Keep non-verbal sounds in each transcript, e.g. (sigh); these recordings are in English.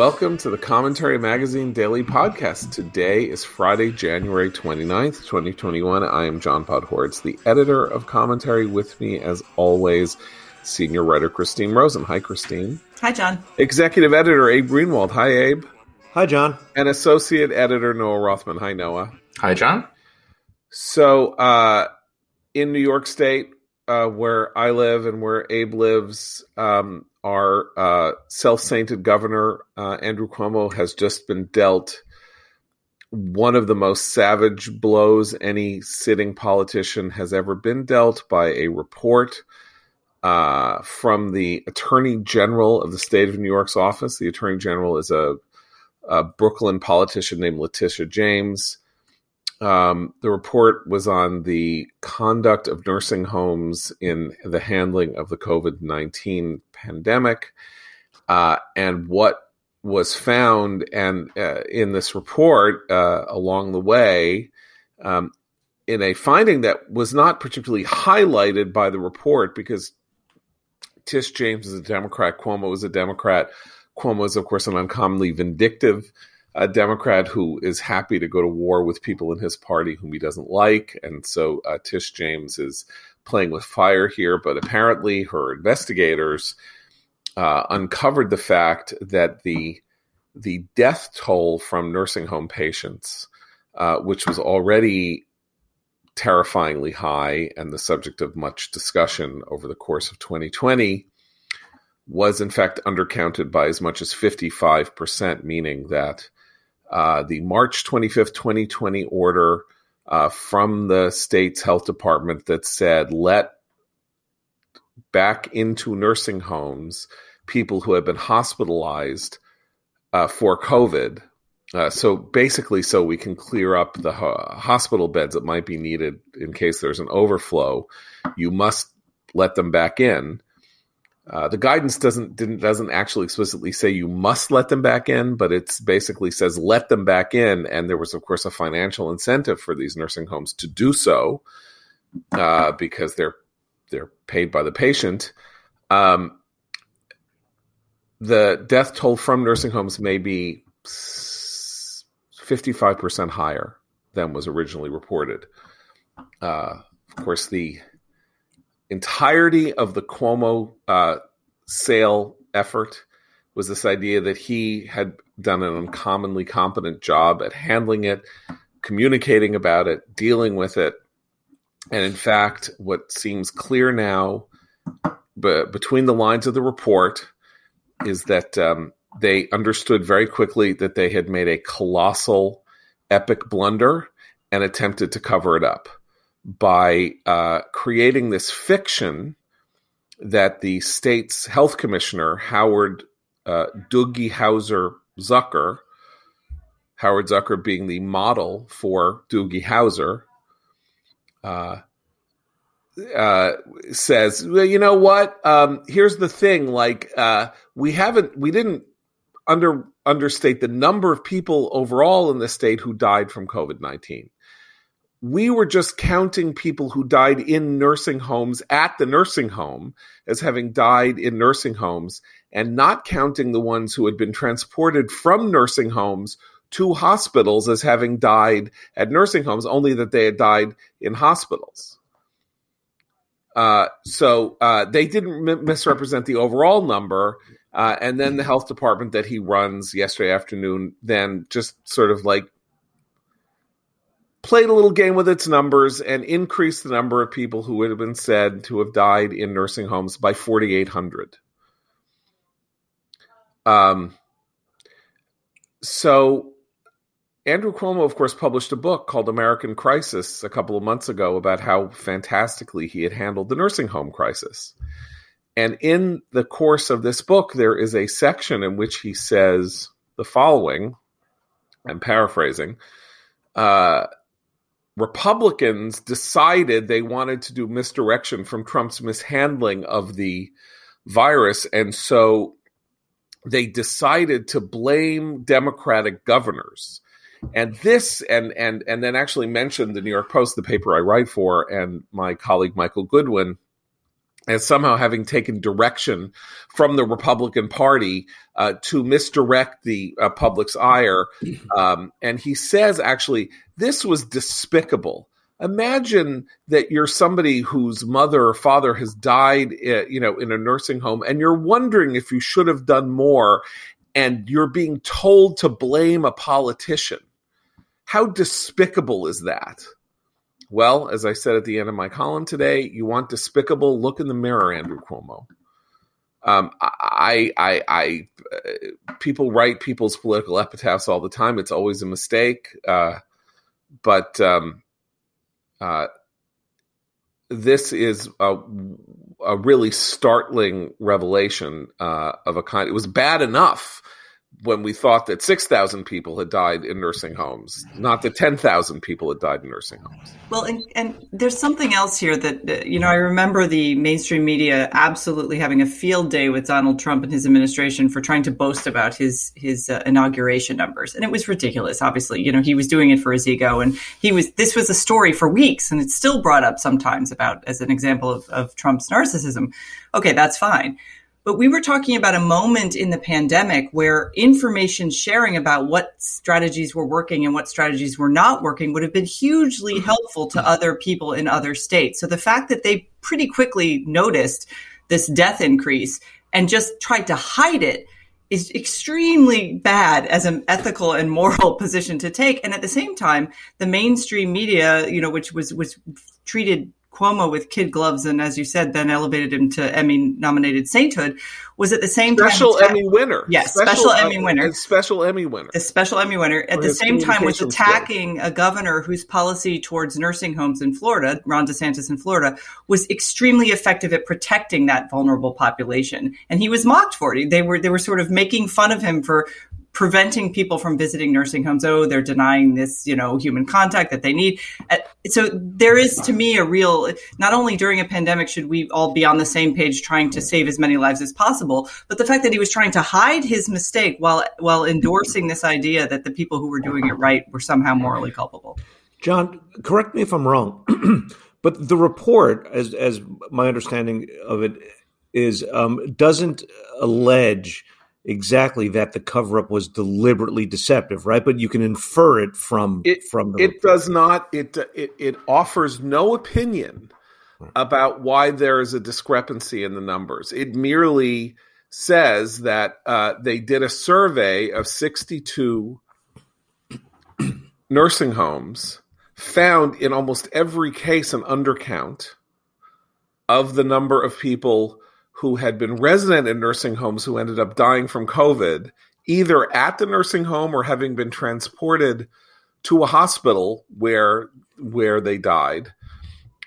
Welcome to the Commentary Magazine Daily Podcast. Today is Friday, January 29th, 2021. I am John Podhoretz, the editor of Commentary. With me, as always, senior writer Christine Rosen. Hi, Christine. Hi, John. Executive editor Abe Greenwald. Hi, Abe. Hi, John. And associate editor Noah Rothman. Hi, Noah. Hi, John. So, uh, in New York State, uh, where I live and where Abe lives, um, our uh, self-sainted governor uh, Andrew Cuomo has just been dealt one of the most savage blows any sitting politician has ever been dealt by a report uh, from the Attorney General of the state of New York's office. The Attorney General is a, a Brooklyn politician named Letitia James. Um, the report was on the conduct of nursing homes in the handling of the COVID 19 pandemic. Uh, and what was found and uh, in this report uh, along the way, um, in a finding that was not particularly highlighted by the report because Tish James is a Democrat, Cuomo is a Democrat. Cuomo is, of course, an uncommonly vindictive a Democrat who is happy to go to war with people in his party whom he doesn't like. And so uh, Tish James is playing with fire here, but apparently her investigators uh, uncovered the fact that the the death toll from nursing home patients, uh, which was already terrifyingly high and the subject of much discussion over the course of 2020, was in fact undercounted by as much as 55%, meaning that uh, the March 25th, 2020 order uh, from the state's health department that said let back into nursing homes people who have been hospitalized uh, for COVID. Uh, so basically, so we can clear up the ho- hospital beds that might be needed in case there's an overflow, you must let them back in. Uh, the guidance doesn't doesn't actually explicitly say you must let them back in, but it basically says let them back in. And there was, of course, a financial incentive for these nursing homes to do so uh, because they're they're paid by the patient. Um, the death toll from nursing homes may be fifty five percent higher than was originally reported. Uh, of course, the entirety of the Cuomo uh, sale effort was this idea that he had done an uncommonly competent job at handling it, communicating about it, dealing with it. And in fact, what seems clear now, but between the lines of the report, is that um, they understood very quickly that they had made a colossal, epic blunder and attempted to cover it up by uh, creating this fiction that the state's health commissioner, Howard uh, Doogie Howser Zucker, Howard Zucker being the model for Doogie Howser, uh, uh, says, well, you know what? Um, here's the thing. Like, uh, we haven't, we didn't under understate the number of people overall in the state who died from COVID 19 we were just counting people who died in nursing homes at the nursing home as having died in nursing homes and not counting the ones who had been transported from nursing homes to hospitals as having died at nursing homes, only that they had died in hospitals. Uh, so uh, they didn't m- misrepresent the overall number. Uh, and then the health department that he runs yesterday afternoon then just sort of like played a little game with its numbers and increased the number of people who would have been said to have died in nursing homes by 4,800. Um, so, Andrew Cuomo, of course, published a book called American Crisis a couple of months ago about how fantastically he had handled the nursing home crisis. And in the course of this book, there is a section in which he says the following I'm paraphrasing. Uh, Republicans decided they wanted to do misdirection from Trump's mishandling of the virus. And so they decided to blame Democratic governors. And this, and and and then actually mentioned the New York Post, the paper I write for, and my colleague Michael Goodwin, as somehow having taken direction from the Republican Party uh, to misdirect the uh, public's ire. (clears throat) Um, and he says, actually, this was despicable. Imagine that you're somebody whose mother or father has died, uh, you know, in a nursing home, and you're wondering if you should have done more, and you're being told to blame a politician. How despicable is that? Well, as I said at the end of my column today, you want despicable? Look in the mirror, Andrew Cuomo. Um, I, I, I, uh, people write people's political epitaphs all the time. It's always a mistake. Uh, but um, uh, this is a, a, really startling revelation uh, of a kind. It was bad enough when we thought that 6,000 people had died in nursing homes, not that 10,000 people had died in nursing homes. Well, and, and there's something else here that, you know, I remember the mainstream media absolutely having a field day with Donald Trump and his administration for trying to boast about his, his uh, inauguration numbers. And it was ridiculous, obviously. You know, he was doing it for his ego. And he was, this was a story for weeks, and it's still brought up sometimes about as an example of, of Trump's narcissism. Okay, that's fine. But we were talking about a moment in the pandemic where information sharing about what strategies were working and what strategies were not working would have been hugely mm-hmm. helpful to other people in other states. So the fact that they pretty quickly noticed this death increase and just tried to hide it is extremely bad as an ethical and moral (laughs) position to take. And at the same time, the mainstream media, you know, which was was treated Cuomo with kid gloves and, as you said, then elevated him to Emmy nominated sainthood, was at the same special time. Special Emmy winner. Yes, special, special Emmy winner. Special Emmy winner. The special Emmy winner. At the same time, was attacking skills. a governor whose policy towards nursing homes in Florida, Ron DeSantis in Florida, was extremely effective at protecting that vulnerable population. And he was mocked for it. They were they were sort of making fun of him for preventing people from visiting nursing homes. Oh, they're denying this, you know, human contact that they need. Uh, so there is, to me, a real. Not only during a pandemic should we all be on the same page trying to save as many lives as possible, but the fact that he was trying to hide his mistake while while endorsing this idea that the people who were doing it right were somehow morally culpable. John, correct me if I'm wrong, (clears throat) but the report, as as my understanding of it is, um, doesn't allege exactly that the cover up was deliberately deceptive, right? But you can infer it from it, from the it report. does not it it it offers no opinion right. about why there is a discrepancy in the numbers. It merely says that uh, they did a survey of 62 nursing homes, found in almost every case an undercount of the number of people who had been resident in nursing homes who ended up dying from COVID, either at the nursing home or having been transported to a hospital where where they died.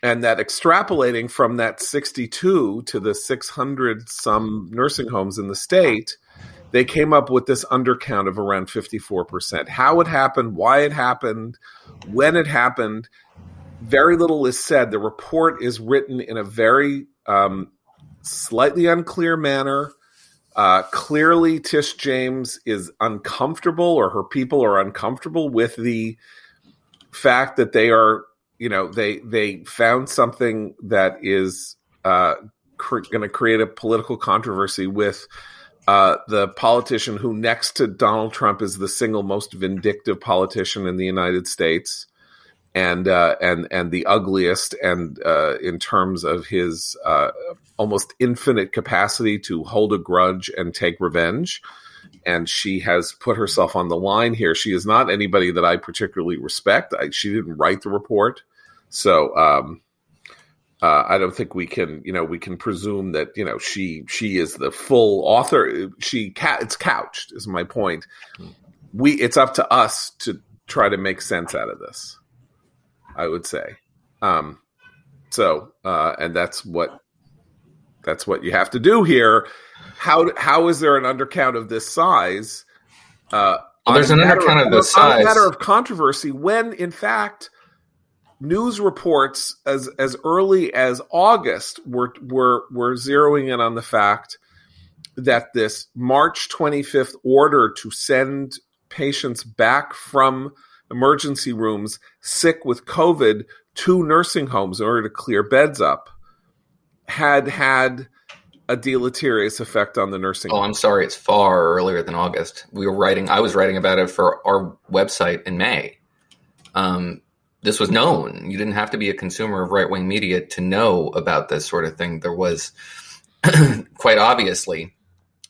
And that extrapolating from that 62 to the 600 some nursing homes in the state, they came up with this undercount of around 54%. How it happened, why it happened, when it happened, very little is said. The report is written in a very um, slightly unclear manner. Uh, clearly, Tish James is uncomfortable, or her people are uncomfortable with the fact that they are, you know, they they found something that is uh, cr- going to create a political controversy with uh, the politician who, next to Donald Trump, is the single most vindictive politician in the United States and uh, and and the ugliest, and uh, in terms of his uh, almost infinite capacity to hold a grudge and take revenge. And she has put herself on the line here. She is not anybody that I particularly respect. I, she didn't write the report, so um, uh, I don't think we can, you know, we can presume that you know she she is the full author. She ca- it's couched is my point. We it's up to us to try to make sense out of this. I would say. Um, so, uh, and that's what that's what you have to do here. How how is there an undercount of this size? Uh, well, there's an undercount of, this size. a matter of controversy when, in fact, news reports as as early as August were were were zeroing in on the fact that this March 25th order to send patients back from emergency rooms sick with COVID to nursing homes in order to clear beds up had had a deleterious effect on the nursing. Oh, I'm sorry, it's far earlier than August. We were writing. I was writing about it for our website in May. Um, this was known. You didn't have to be a consumer of right wing media to know about this sort of thing. There was (clears throat) quite obviously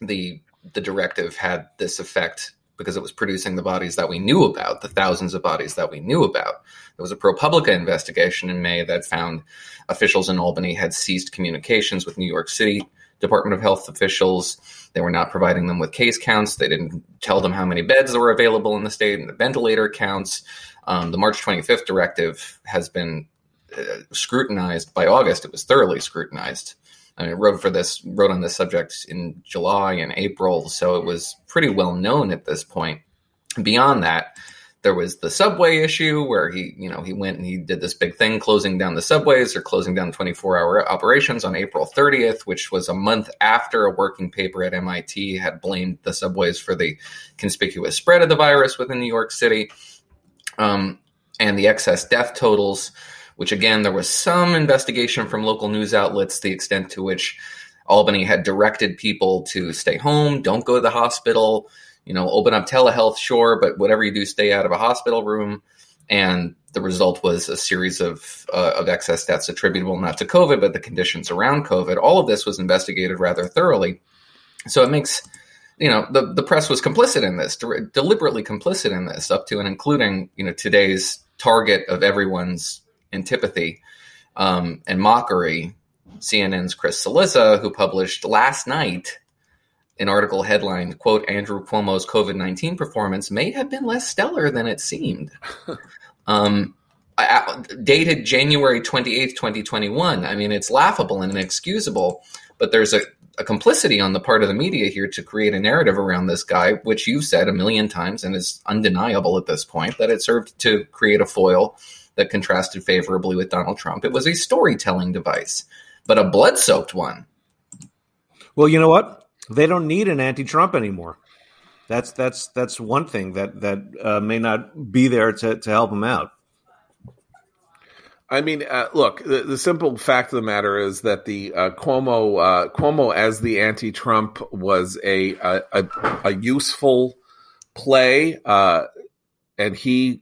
the the directive had this effect because it was producing the bodies that we knew about, the thousands of bodies that we knew about. There was a ProPublica investigation in May that found officials in Albany had ceased communications with New York City Department of Health officials. They were not providing them with case counts. They didn't tell them how many beds were available in the state and the ventilator counts. Um, the March 25th directive has been uh, scrutinized by August. It was thoroughly scrutinized. I mean, wrote for this, wrote on this subject in July and April, so it was pretty well known at this point. Beyond that, there was the subway issue where he, you know, he went and he did this big thing closing down the subways or closing down 24 hour operations on April 30th, which was a month after a working paper at MIT had blamed the subways for the conspicuous spread of the virus within New York City. Um, and the excess death totals, which again, there was some investigation from local news outlets, the extent to which Albany had directed people to stay home, don't go to the hospital you know, open up telehealth, sure, but whatever you do, stay out of a hospital room. And the result was a series of uh, of excess deaths attributable not to COVID, but the conditions around COVID. All of this was investigated rather thoroughly. So it makes you know the the press was complicit in this, de- deliberately complicit in this, up to and including you know today's target of everyone's antipathy um, and mockery, CNN's Chris Cillizza, who published last night an article headlined, quote, Andrew Cuomo's COVID 19 performance may have been less stellar than it seemed. (laughs) um, dated January 28th, 2021. I mean, it's laughable and inexcusable, but there's a, a, complicity on the part of the media here to create a narrative around this guy, which you've said a million times and is undeniable at this point that it served to create a foil that contrasted favorably with Donald Trump. It was a storytelling device, but a blood soaked one. Well, you know what? they don't need an anti-Trump anymore. That's that's that's one thing that that uh, may not be there to to help them out. I mean, uh, look, the, the, simple fact of the matter is that the uh, Cuomo uh, Cuomo as the anti-Trump was a a, a, a useful play, uh, and he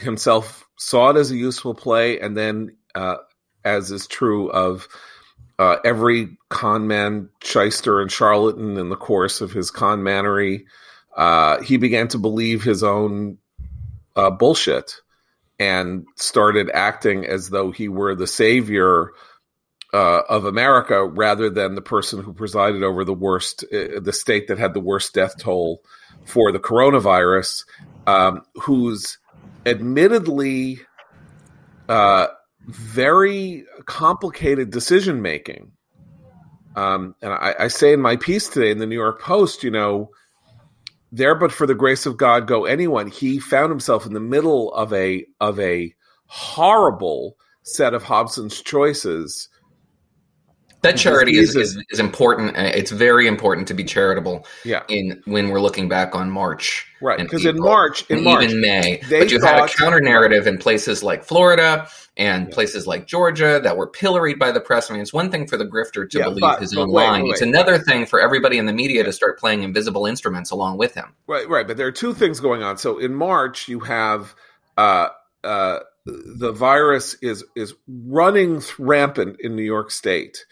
himself saw it as a useful play, and then, uh, as is true of uh, every con man, shyster, and charlatan in the course of his con manery. Uh, he began to believe his own uh, bullshit and started acting as though he were the savior uh, of America rather than the person who presided over the worst, uh, the state that had the worst death toll for the coronavirus, um, whose admittedly uh, very complicated decision making. Um, and I, I, say in my piece today in the New York Post, you know, there but for the grace of God go anyone. He found himself in the middle of a of a horrible set of Hobson's choices that charity is, is, is important. It's very important to be charitable. Yeah. In when we're looking back on March, right? Because in March, in March, even May, but you had a counter narrative in places like Florida and yeah. places like Georgia that were pilloried by the press. I mean, it's one thing for the grifter to yeah, believe but, his own wait, line. Wait, it's another thing for everybody in the media to start playing invisible instruments along with him. Right, right. But there are two things going on. So in March, you have. Uh, uh, the virus is is running rampant in New York State.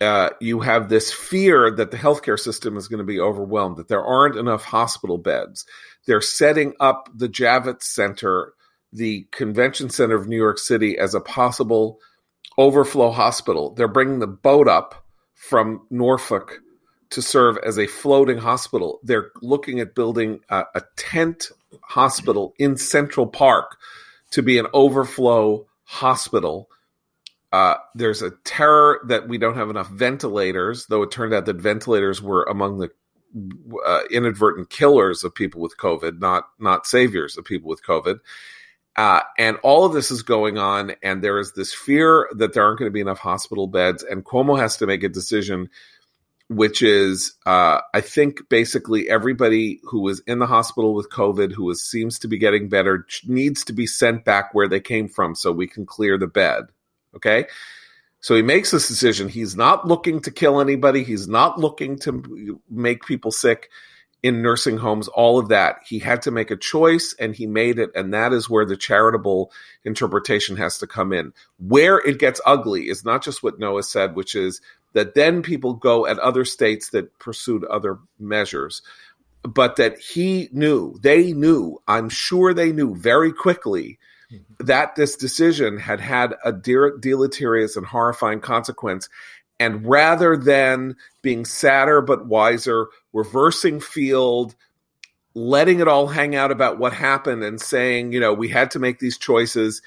Uh, you have this fear that the healthcare system is going to be overwhelmed, that there aren't enough hospital beds. They're setting up the Javits Center, the convention center of New York City, as a possible overflow hospital. They're bringing the boat up from Norfolk to serve as a floating hospital. They're looking at building a, a tent hospital in Central Park to be an overflow hospital. Uh, there's a terror that we don't have enough ventilators, though it turned out that ventilators were among the uh, inadvertent killers of people with COVID, not not saviors of people with COVID. Uh, and all of this is going on, and there is this fear that there aren't going to be enough hospital beds, and Cuomo has to make a decision which is uh, I think basically everybody who was in the hospital with COVID, who is, seems to be getting better, needs to be sent back where they came from so we can clear the bed. Okay. So he makes this decision. He's not looking to kill anybody. He's not looking to make people sick in nursing homes, all of that. He had to make a choice and he made it. And that is where the charitable interpretation has to come in. Where it gets ugly is not just what Noah said, which is that then people go at other states that pursued other measures, but that he knew, they knew, I'm sure they knew very quickly. That this decision had had a deleterious and horrifying consequence and rather than being sadder but wiser, reversing field, letting it all hang out about what happened and saying, you know, we had to make these choices,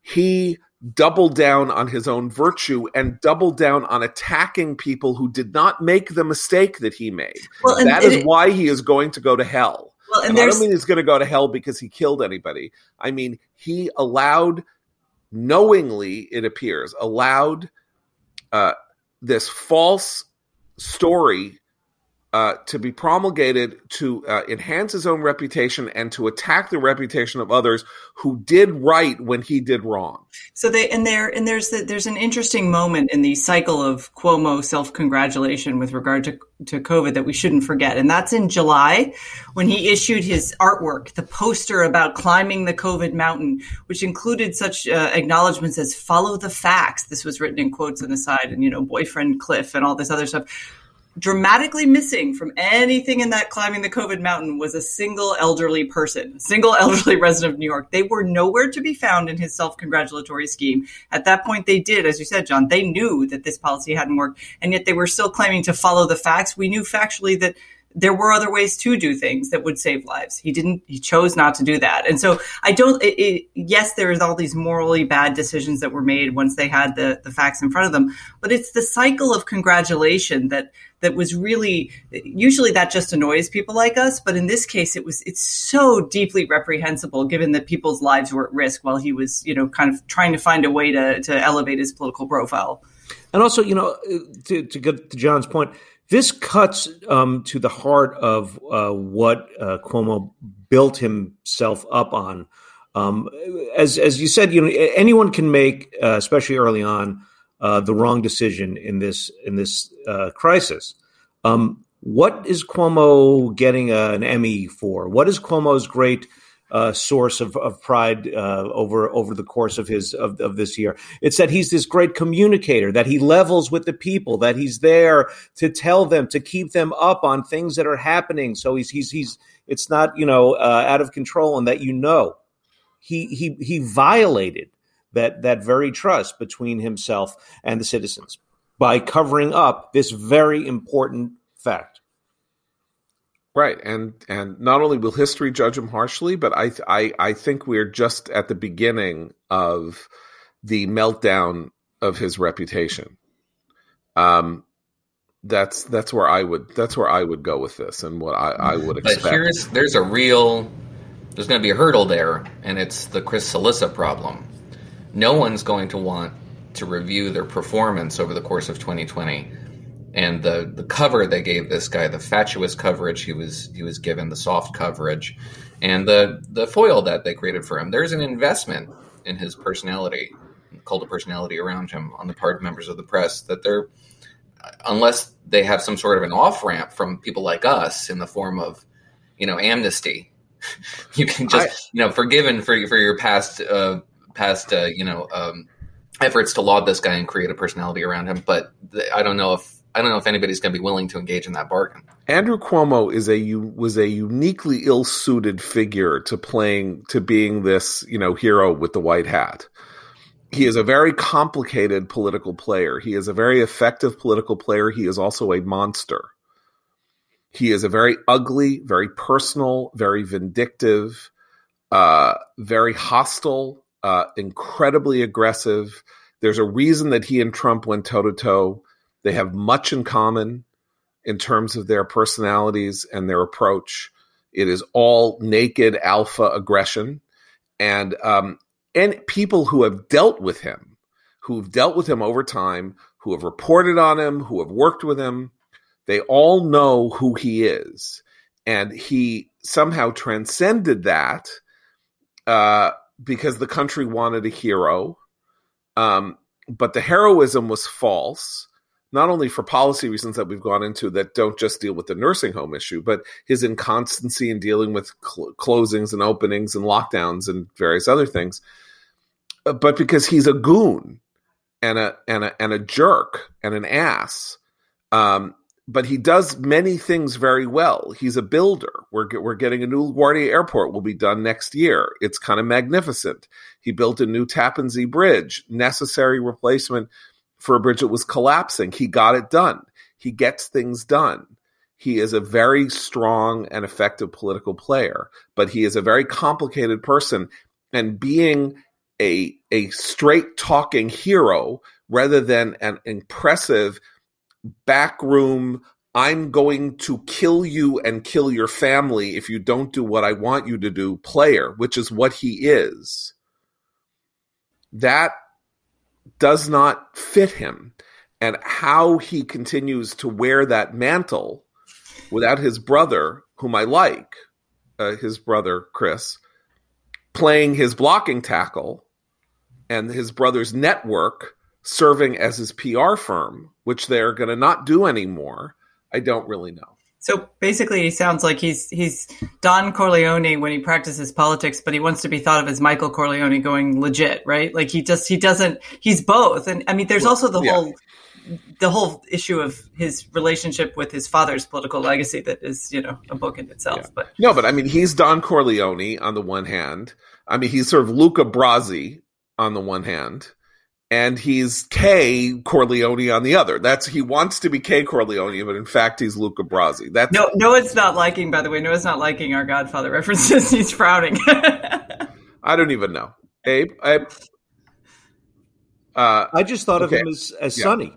he doubled down on his own virtue and doubled down on attacking people who did not make the mistake that he made. Well, that is it, why he is going to go to hell. Well, and, and I don't mean he's going to go to hell because he killed anybody. I mean he allowed, knowingly, it appears, allowed uh, this false story uh, to be promulgated to uh, enhance his own reputation and to attack the reputation of others who did right when he did wrong. So they and there and there's the, there's an interesting moment in the cycle of Cuomo self congratulation with regard to to COVID that we shouldn't forget, and that's in July when he issued his artwork, the poster about climbing the COVID mountain, which included such uh, acknowledgments as "follow the facts." This was written in quotes on the side, and you know, boyfriend Cliff, and all this other stuff dramatically missing from anything in that climbing the COVID mountain was a single elderly person, single (laughs) elderly resident of New York. They were nowhere to be found in his self congratulatory scheme. At that point, they did, as you said, John, they knew that this policy hadn't worked, and yet they were still claiming to follow the facts. We knew factually that there were other ways to do things that would save lives. He didn't, he chose not to do that. And so I don't, it, it, yes, there is all these morally bad decisions that were made once they had the, the facts in front of them, but it's the cycle of congratulation that, that was really, usually that just annoys people like us. But in this case, it was, it's so deeply reprehensible given that people's lives were at risk while he was, you know, kind of trying to find a way to, to elevate his political profile. And also, you know, to, to get to John's point, this cuts um, to the heart of uh, what uh, Cuomo built himself up on. Um, as as you said, you know anyone can make, uh, especially early on, uh, the wrong decision in this in this uh, crisis. Um, what is Cuomo getting a, an Emmy for? What is Cuomo's great uh, source of, of pride uh, over over the course of his of, of this year. It's that he's this great communicator, that he levels with the people, that he's there to tell them to keep them up on things that are happening. So he's he's he's it's not you know uh, out of control, and that you know he he he violated that that very trust between himself and the citizens by covering up this very important fact. Right, and and not only will history judge him harshly, but I I I think we're just at the beginning of the meltdown of his reputation. Um, that's that's where I would that's where I would go with this, and what I, I would expect. But here's there's a real there's going to be a hurdle there, and it's the Chris Cillizza problem. No one's going to want to review their performance over the course of 2020 and the the cover they gave this guy, the fatuous coverage he was he was given, the soft coverage, and the the foil that they created for him. There's an investment in his personality, cult of personality around him on the part of members of the press that they're unless they have some sort of an off ramp from people like us in the form of you know amnesty (laughs) you can just I, you know forgiven for for your past uh past uh, you know um efforts to laud this guy and create a personality around him but i don't know if I don't know if anybody's going to be willing to engage in that bargain. Andrew Cuomo is a was a uniquely ill-suited figure to playing to being this, you know, hero with the white hat. He is a very complicated political player. He is a very effective political player. He is also a monster. He is a very ugly, very personal, very vindictive, uh, very hostile, uh, incredibly aggressive. There's a reason that he and Trump went toe to toe they have much in common in terms of their personalities and their approach. It is all naked alpha aggression. And, um, and people who have dealt with him, who've dealt with him over time, who have reported on him, who have worked with him, they all know who he is. And he somehow transcended that uh, because the country wanted a hero. Um, but the heroism was false not only for policy reasons that we've gone into that don't just deal with the nursing home issue, but his inconstancy in dealing with cl- closings and openings and lockdowns and various other things. Uh, but because he's a goon and a and a and a jerk and an ass. Um, but he does many things very well. He's a builder. We're we're getting a new LaGuardia Airport. Will be done next year. It's kind of magnificent. He built a new Tappan Zee Bridge, necessary replacement for a bridge that was collapsing. He got it done. He gets things done. He is a very strong and effective political player, but he is a very complicated person. And being a a straight talking hero rather than an impressive backroom I'm going to kill you and kill your family if you don't do what I want you to do player, which is what he is. That does not fit him. And how he continues to wear that mantle without his brother, whom I like, uh, his brother Chris, playing his blocking tackle and his brother's network serving as his PR firm, which they're going to not do anymore. I don't really know. So basically, he sounds like he's he's Don Corleone when he practices politics, but he wants to be thought of as Michael Corleone going legit, right? Like he just he doesn't he's both, and I mean, there's also the yeah. whole the whole issue of his relationship with his father's political legacy that is you know a book in itself. Yeah. But no, but I mean, he's Don Corleone on the one hand. I mean, he's sort of Luca Brasi on the one hand and he's Kay Corleone on the other. That's he wants to be Kay Corleone, but in fact he's Luca Brasi. That's no, no, it's not liking. By the way, no, Noah's not liking our Godfather (laughs) references. He's frowning. (laughs) I don't even know, Abe. I, uh, I just thought okay. of him as as yeah. Sonny.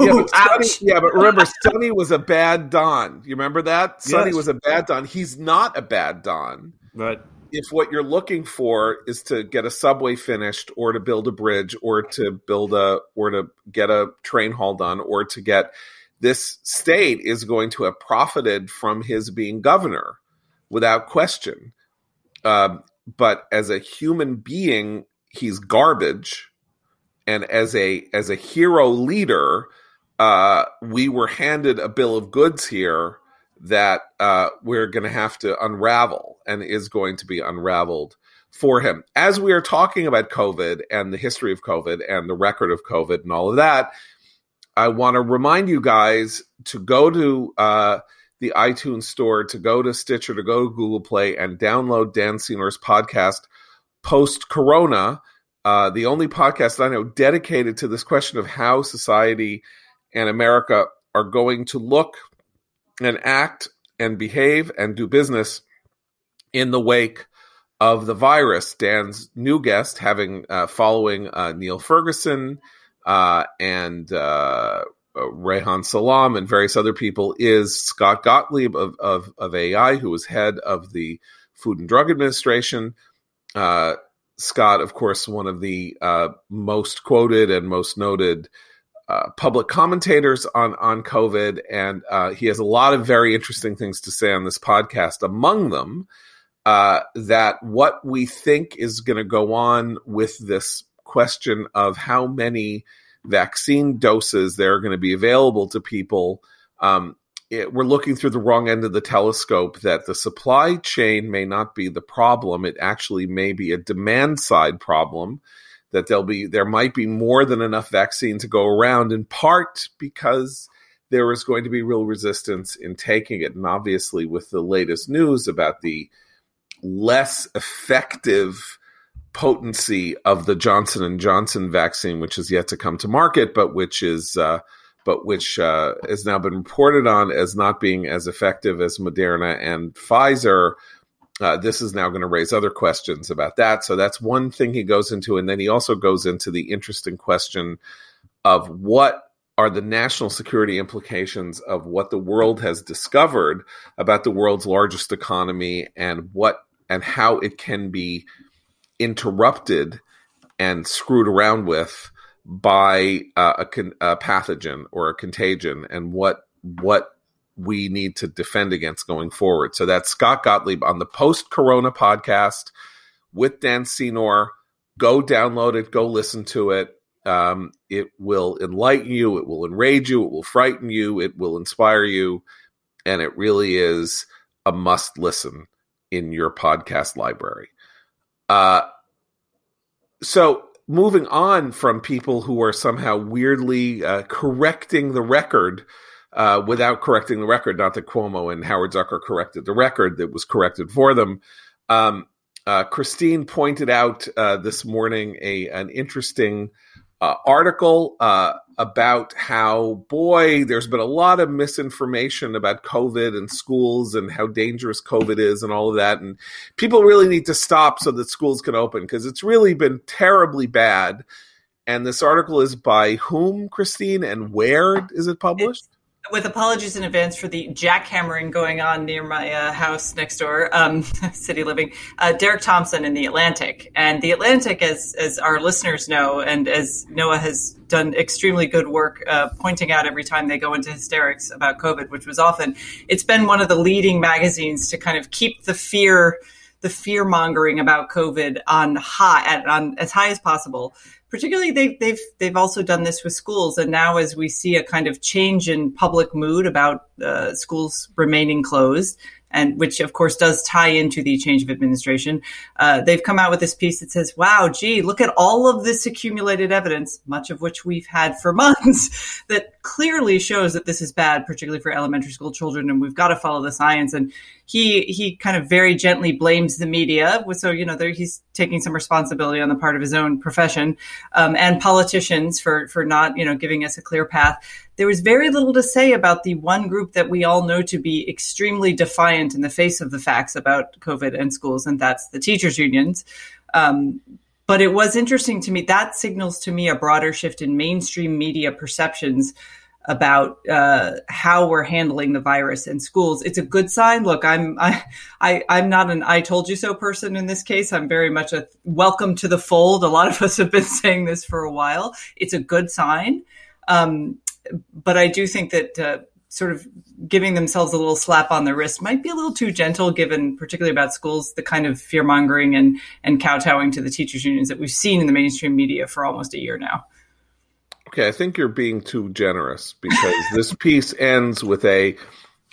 Yeah but, (laughs) Sonny, yeah, but remember, Sonny was a bad Don. You remember that? Sonny yes. was a bad Don. He's not a bad Don. Right if what you're looking for is to get a subway finished or to build a bridge or to build a or to get a train hall done or to get this state is going to have profited from his being governor without question. Um, but as a human being he's garbage. And as a as a hero leader uh, we were handed a bill of goods here that uh, we're going to have to unravel and is going to be unraveled for him. As we are talking about COVID and the history of COVID and the record of COVID and all of that, I want to remind you guys to go to uh, the iTunes store, to go to Stitcher, to go to Google Play, and download Dan Senor's podcast post Corona. Uh, the only podcast I know dedicated to this question of how society and America are going to look and act and behave and do business in the wake of the virus. Dan's new guest, having uh, following uh, Niall Ferguson uh, and uh, Reihan Salam and various other people, is Scott Gottlieb of, of, of AI, who was head of the Food and Drug Administration. Uh, Scott, of course, one of the uh, most quoted and most noted uh, public commentators on on COVID, and uh, he has a lot of very interesting things to say on this podcast. Among them, uh, that what we think is going to go on with this question of how many vaccine doses there are going to be available to people. Um, it, we're looking through the wrong end of the telescope that the supply chain may not be the problem. It actually may be a demand side problem that there'll be there might be more than enough vaccine to go around in part because there is going to be real resistance in taking it. And obviously with the latest news about the less effective potency of the Johnson and Johnson vaccine which is yet to come to market but which is uh, but which uh, has now been reported on as not being as effective as Moderna and Pfizer uh, this is now going to raise other questions about that. So that's one thing he goes into. And then he also goes into the interesting question of what are the national security implications of what the world has discovered about the world's largest economy and what and how it can be interrupted and screwed around with by uh, a, con- a pathogen or a contagion and what what we need to defend against going forward. So that's Scott Gottlieb on the post Corona podcast with Dan Senor go download it, go listen to it. Um, it will enlighten you, it will enrage you, it will frighten you, it will inspire you, and it really is a must listen in your podcast library. Uh, so moving on from people who are somehow weirdly uh, correcting the record uh, without correcting the record. Not that Cuomo and Howard Zucker corrected the record that was corrected for them. Um, uh, Christine pointed out uh, this morning a an interesting uh, article uh, about how, boy, there's been a lot of misinformation about COVID and schools and how dangerous COVID is and all of that. And people really need to stop so that schools can open because it's really been terribly bad. And this article is by whom, Christine, and where is it published? It's- with apologies in advance for the jackhammering going on near my uh, house next door, um, (laughs) city living. Uh, Derek Thompson in the Atlantic, and the Atlantic, as as our listeners know, and as Noah has done extremely good work uh, pointing out every time they go into hysterics about COVID, which was often. It's been one of the leading magazines to kind of keep the fear the fear mongering about COVID on high at, on as high as possible particularly they've they've they've also done this with schools. And now as we see a kind of change in public mood about uh, schools remaining closed and which of course does tie into the change of administration. Uh, they've come out with this piece that says, "Wow, gee, look at all of this accumulated evidence, much of which we've had for (laughs) months, that clearly shows that this is bad, particularly for elementary school children, and we've got to follow the science." And he he kind of very gently blames the media, so you know he's taking some responsibility on the part of his own profession um, and politicians for for not you know giving us a clear path there was very little to say about the one group that we all know to be extremely defiant in the face of the facts about COVID and schools, and that's the teachers' unions. Um, but it was interesting to me. That signals to me a broader shift in mainstream media perceptions about uh, how we're handling the virus in schools. It's a good sign. Look, I'm I, I I'm not an I told you so person in this case. I'm very much a welcome to the fold. A lot of us have been (laughs) saying this for a while. It's a good sign. Um, but I do think that uh, sort of giving themselves a little slap on the wrist might be a little too gentle, given particularly about schools the kind of fear mongering and and kowtowing to the teachers unions that we've seen in the mainstream media for almost a year now. Okay, I think you're being too generous because (laughs) this piece ends with a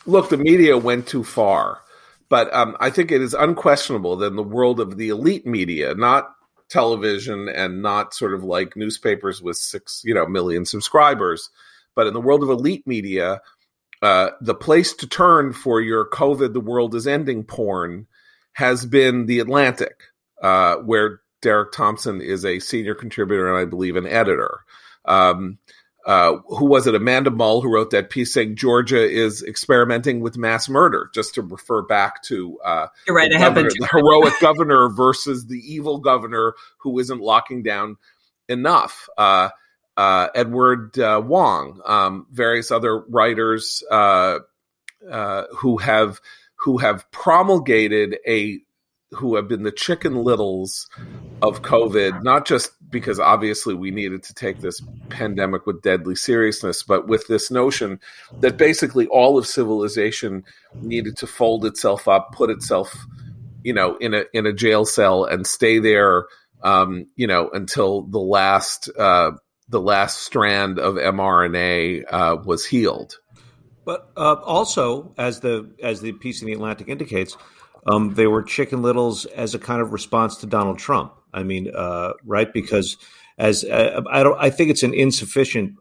look. The media went too far, but um, I think it is unquestionable that in the world of the elite media, not television and not sort of like newspapers with six you know million subscribers but in the world of elite media, uh, the place to turn for your COVID, the world is ending porn has been The Atlantic, uh, where Derek Thompson is a senior contributor and I believe an editor. Um, uh, who was it? Amanda Mull, who wrote that piece saying Georgia is experimenting with mass murder, just to refer back to uh, You're right, the, governor, the (laughs) heroic governor versus the evil governor who isn't locking down enough. Uh, uh, Edward uh, Yong, um, various other writers uh, uh, who have who have promulgated a who have been the chicken littles of COVID, not just because obviously we needed to take this pandemic with deadly seriousness, but with this notion that basically all of civilization needed to fold itself up, put itself, you know, in a in a jail cell and stay there, um, you know, until the last uh, the last strand of mRNA uh, was healed. But uh, also, as the as the piece in the Atlantic indicates, um, they were chicken littles as a kind of response to Donald Trump. I mean, uh, right? Because as uh, I don't, I think it's an insufficient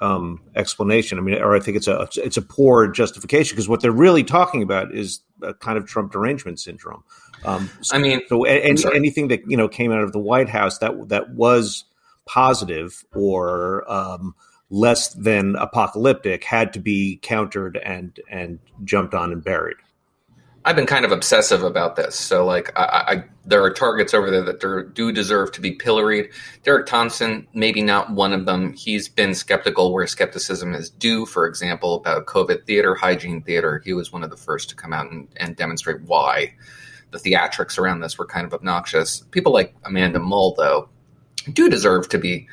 um, explanation. I mean, or I think it's a it's a poor justification because what they're really talking about is a kind of Trump derangement syndrome. Um, so, I mean, so any, anything that you know came out of the White House that that was positive or um, less than apocalyptic had to be countered and and jumped on and buried. I've been kind of obsessive about this. So, like, I, I there are targets over there that do deserve to be pilloried. Derek Thompson, maybe not one of them. He's been skeptical where skepticism is due. For example, about COVID theater, hygiene theater. He was one of the first to come out and, and demonstrate why the theatrics around this were kind of obnoxious. People like Amanda Mull, though, do deserve to be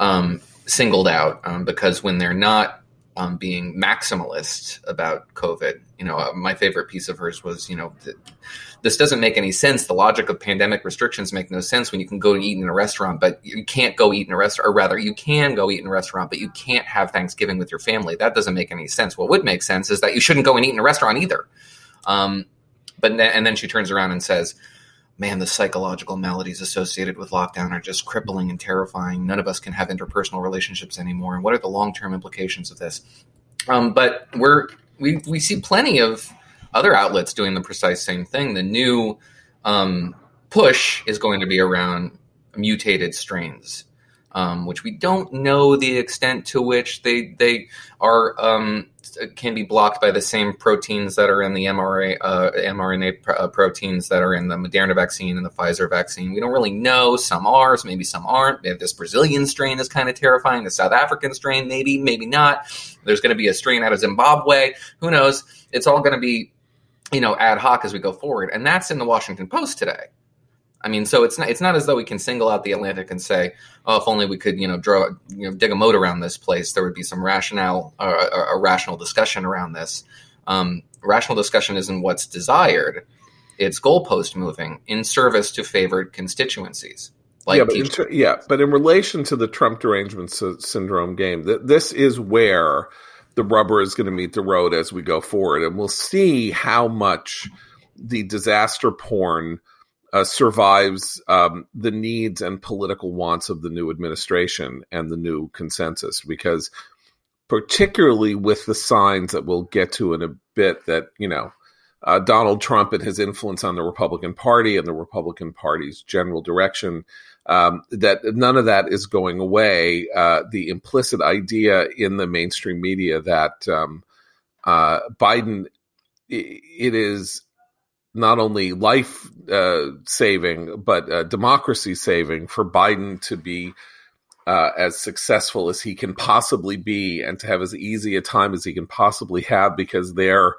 um, singled out um, because when they're not um, being maximalist about COVID. You know, uh, my favorite piece of hers was, you know, th- this doesn't make any sense. The logic of pandemic restrictions make no sense when you can go and eat in a restaurant, but you can't go eat in a restaurant, or rather, you can go eat in a restaurant, but you can't have Thanksgiving with your family. That doesn't make any sense. What would make sense is that you shouldn't go and eat in a restaurant either. Um, but and then she turns around and says, man, the psychological maladies associated with lockdown are just crippling and terrifying. None of us can have interpersonal relationships anymore. And what are the long term implications of this? Um, but we're we we see plenty of other outlets doing the precise same thing. The new um, push is going to be around mutated strains, um, which we don't know the extent to which they they are um, can be blocked by the same proteins that are in the mRNA, uh, mRNA pr- uh, proteins that are in the Moderna vaccine and the Pfizer vaccine. We don't really know. Some are, so maybe some aren't. This Brazilian strain is kind of terrifying. The South African strain, maybe, maybe not. There's going to be a strain out of Zimbabwe. Who knows? It's all going to be, you know, ad hoc as we go forward. And that's in the Washington Post today. I mean, so it's not it's not as though we can single out the Atlantic and say, "Oh, if only we could, you know, draw, you know, dig a moat around this place, there would be some rationale, uh, a, a, rational discussion around this." Um, rational discussion isn't what's desired; it's goalpost moving in service to favored constituencies. Like yeah, but in, yeah, but in relation to the Trump derangement syndrome game, th- this is where the rubber is going to meet the road as we go forward, and we'll see how much the disaster porn uh, survives um, the needs and political wants of the new administration and the new consensus because particularly with the signs that we'll get to in a bit that you know uh, Donald Trump and his influence on the Republican Party and the Republican Party's general direction um, that none of that is going away. Uh, the implicit idea in the mainstream media that um, uh, Biden it is not only life uh, saving but uh, democracy saving for Biden to be uh, as successful as he can possibly be and to have as easy a time as he can possibly have because there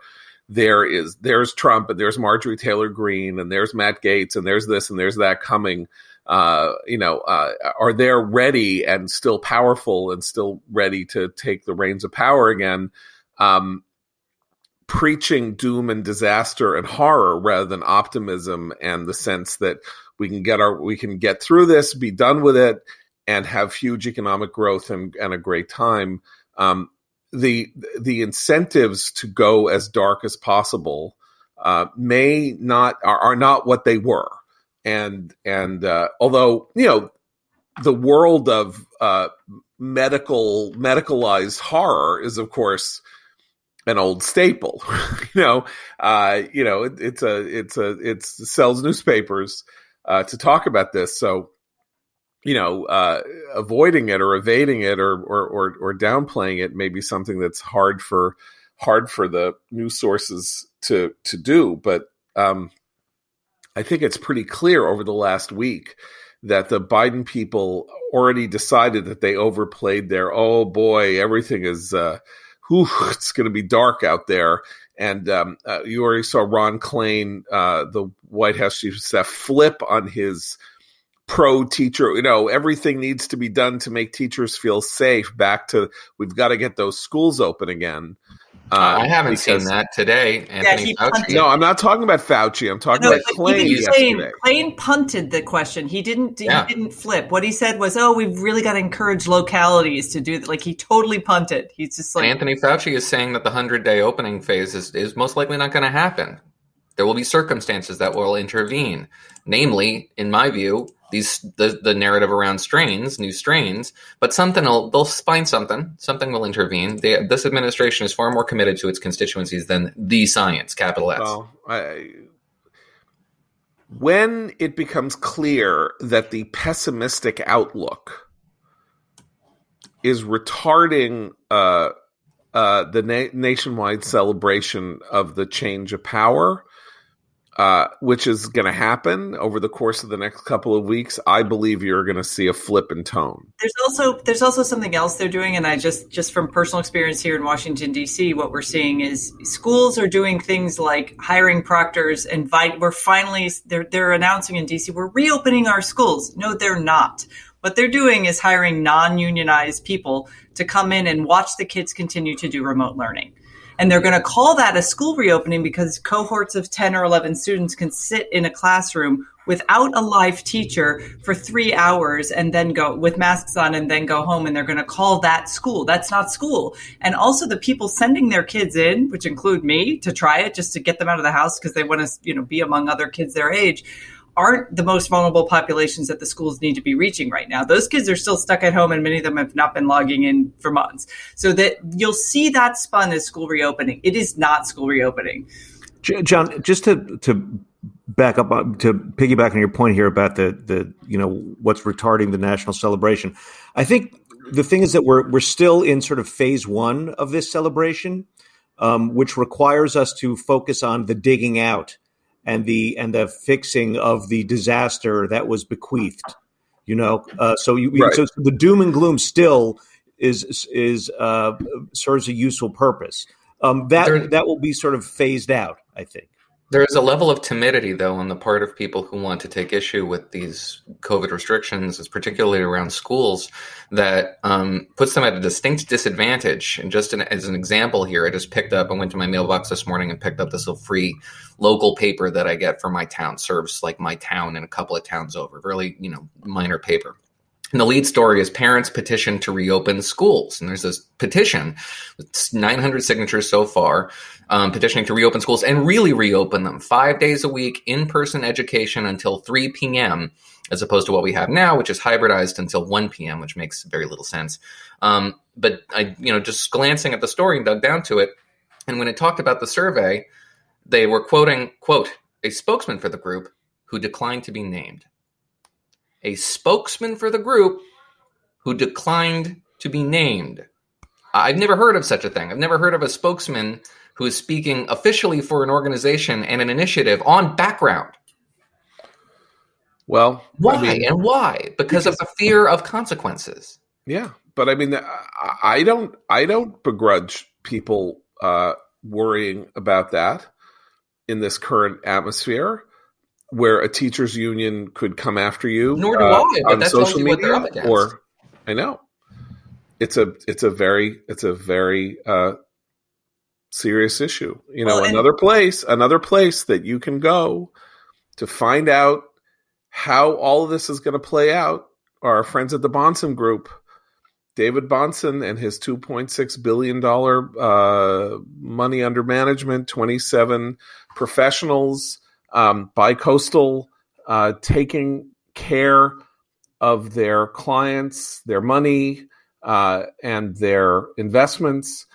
there is there's Trump and there's Marjorie Taylor Greene and there's Matt Gaetz and there's this and there's that coming. Uh, you know uh, are there ready and still powerful and still ready to take the reins of power again? Um, preaching doom and disaster and horror rather than optimism and the sense that we can get our we can get through this, be done with it, and have huge economic growth and, and a great time. Um, the the incentives to go as dark as possible uh, may not are, are, not what they were, and and uh, although you know the world of uh, medical medicalized horror is of course an old staple. (laughs) you know, uh, you know, it, it's a, it's a, it sells newspapers uh, to talk about this. So, you know, uh, avoiding it or evading it or, or, or or downplaying it may be something that's hard for hard for the news sources to to do. But um, I think it's pretty clear over the last week that the Biden people already decided that they overplayed their oh boy everything is uh, whew, it's going to be dark out there. And um, uh, you already saw Ron Klain, uh, the White House chief of staff, flip on his pro teacher. You know, everything needs to be done to make teachers feel safe. Back to we've got to get those schools open again. Uh, I haven't seen that today. Anthony yeah, Fauci. No, I'm not talking about Fauci. I'm talking no, about Klain yesterday. Klain punted the question. He didn't. Yeah. He didn't flip. What he said was, "Oh, we've really got to encourage localities to do that." Like he totally punted. He's just like Anthony Fauci is saying that the hundred day opening phase is, is most likely not going to happen. There will be circumstances that will intervene. Namely, in my view, these the, the narrative around strains, new strains, but something will they'll find something, something will intervene. They, this administration is far more committed to its constituencies than the science, capital S. Well, I, when it becomes clear that the pessimistic outlook is retarding uh, uh, the na- nationwide celebration of the change of power, uh, which is going to happen over the course of the next couple of weeks, I believe you're going to see a flip in tone. There's also there's also something else they're doing, and I just just from personal experience here in Washington D.C., what we're seeing is schools are doing things like hiring proctors, and we're finally they're they're announcing in D.C. we're reopening our schools. No, they're not What they're doing is hiring non unionized people to come in and watch the kids continue to do remote learning. And they're going to call that a school reopening because cohorts of 10 or 11 students can sit in a classroom without a live teacher for three hours and then go with masks on and then go home and they're going to call that school. That's not school. And also the people sending their kids in, which include me to try it just to get them out of the house because they want to, you know, be among other kids their age aren't the most vulnerable populations that the schools need to be reaching right now. Those kids are still stuck at home and many of them have not been logging in for months. So that you'll see that spun as school reopening. It is not school reopening. John, just to to back up to piggyback on your point here about the the you know what's retarding the national celebration. I think the thing is that we're we're still in sort of phase one of this celebration, um, which requires us to focus on the digging out and the and the fixing of the disaster that was bequeathed. You know, uh, so you right. so the doom and gloom still is is uh, serves a useful purpose. Um, that there, that will be sort of phased out, I think. There is a level of timidity, though, on the part of people who want to take issue with these COVID restrictions, particularly around schools, that um, puts them at a distinct disadvantage. And just an, as an example here, I just picked up, I went to my mailbox this morning and picked up this little free local paper that I get for my town, serves like my town and a couple of towns over, really, you know, minor paper. And the lead story is parents petition to reopen schools. And there's this petition, it's 900 signatures so far, um, petitioning to reopen schools and really reopen them five days a week, in person education until 3 p.m., as opposed to what we have now, which is hybridized until 1 p.m., which makes very little sense. Um, but I, you know, just glancing at the story and dug down to it, and when it talked about the survey, they were quoting, quote, a spokesman for the group who declined to be named a spokesman for the group who declined to be named. I've never heard of such a thing. I've never heard of a spokesman who is speaking officially for an organization and an initiative on background. Well, why I mean, and why? Because, because of the fear of consequences. Yeah, but I mean, I don't, I don't begrudge people uh, worrying about that in this current atmosphere where a teachers union could come after you. Nor do uh, I, but that's social media, Or I know it's a it's a very it's a very uh, serious issue. You know, well, another place, another place that you can go to find out how all of this is going to play out are our friends at the Bahnsen Group. David Bahnsen and his $2.6 billion uh, money under management, 27 professionals um, bi-coastal, uh, taking care of their clients, their money, uh, and their investments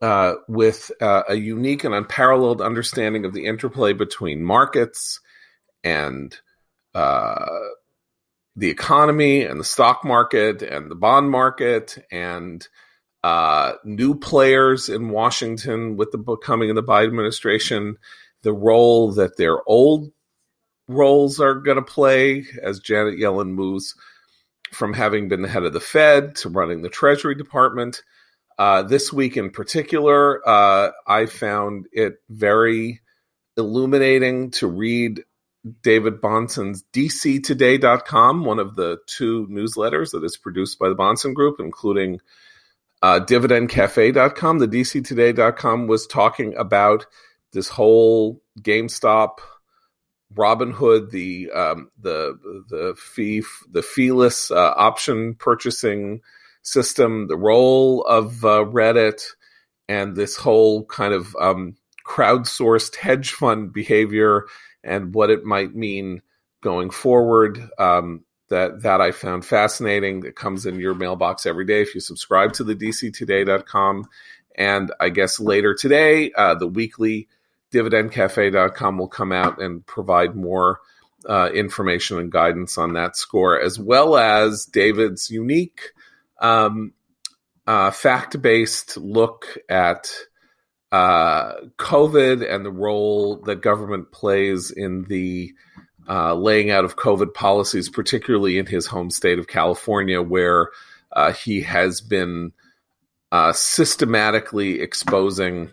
uh, with uh, a unique and unparalleled understanding of the interplay between markets and uh, the economy and the stock market and the bond market and uh, new players in Washington with the coming of the Biden administration the role that their old roles are going to play as Janet Yellen moves from having been the head of the Fed to running the Treasury Department. Uh, this week in particular, uh, I found it very illuminating to read David Bahnsen's DCToday.com, one of the two newsletters that is produced by the Bahnsen Group, including uh, DividendCafe.com. The DCToday.com was talking about this whole GameStop, Robinhood, the um, the the fee the feeless uh, option purchasing system, the role of uh, Reddit, and this whole kind of um, crowdsourced hedge fund behavior and what it might mean going forward. Um, that that I found fascinating. That comes in your mailbox every day if you subscribe to the DCToday.com. And I guess later today, uh, the weekly dividendcafe.com will come out and provide more uh, information and guidance on that score, as well as David's unique um, uh, fact based look at uh, COVID and the role that government plays in the uh, laying out of COVID policies, particularly in his home state of California, where uh, he has been uh, systematically exposing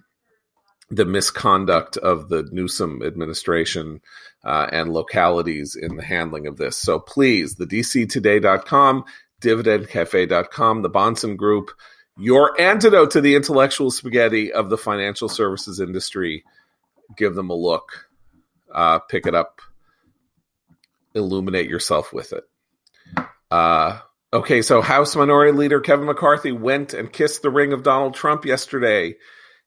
the misconduct of the Newsom administration uh, and localities in the handling of this. So please, the DCToday.com, dividendcafe.com, the Bahnsen Group, your antidote to the intellectual spaghetti of the financial services industry. Give them a look, uh, pick it up, illuminate yourself with it. Uh, okay, so House Minority Leader Kevin McCarthy went and kissed the ring of Donald Trump yesterday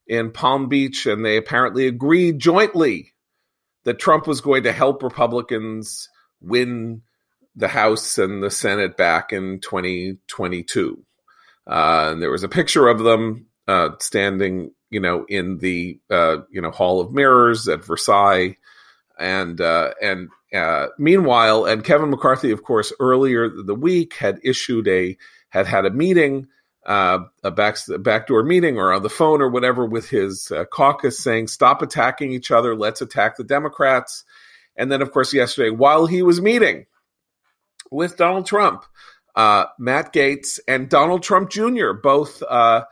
in Palm Beach, and they apparently agreed jointly that Trump was going to help Republicans win the House and the Senate back in 2022. Uh, and there was a picture of them uh, standing, you know, in the uh, you know Hall of Mirrors at Versailles, and uh, and uh, meanwhile, and Kevin McCarthy, of course, earlier the week had issued a had had a meeting uh, a back backdoor meeting or on the phone or whatever with his uh, caucus saying, "Stop attacking each other. Let's attack the Democrats." And then, of course, yesterday, while he was meeting with Donald Trump, uh, Matt Gaetz and Donald Trump Jr., both uh,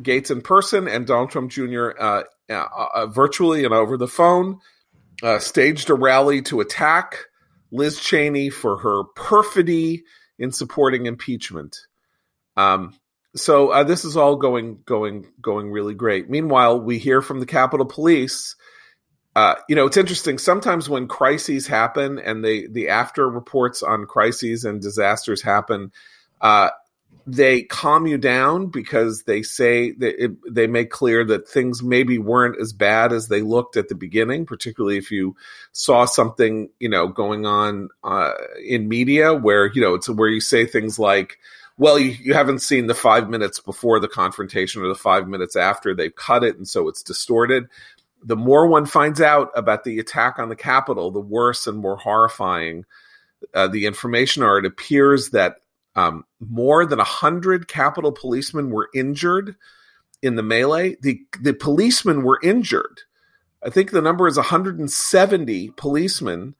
Gaetz in person and Donald Trump Jr. Uh, uh, virtually and over the phone, staged a rally to attack Liz Cheney for her perfidy in supporting impeachment. Um, so uh, this is all going going going really great. Meanwhile, we hear from the Capitol Police. Uh, you know, it's interesting. Sometimes when crises happen and they the after reports on crises and disasters happen, uh, they calm you down because they say that it, they make clear that things maybe weren't as bad as they looked at the beginning. Particularly if you saw something you know going on uh, in media where you know it's where you say things like well, you, you haven't seen the five minutes before the confrontation or the five minutes after they've cut it, and so it's distorted. The more one finds out about the attack on the Capitol, the worse and more horrifying uh, the information are. It appears that um, more than 100 Capitol policemen were injured in the melee. The, the policemen were injured. I think the number is 170 policemen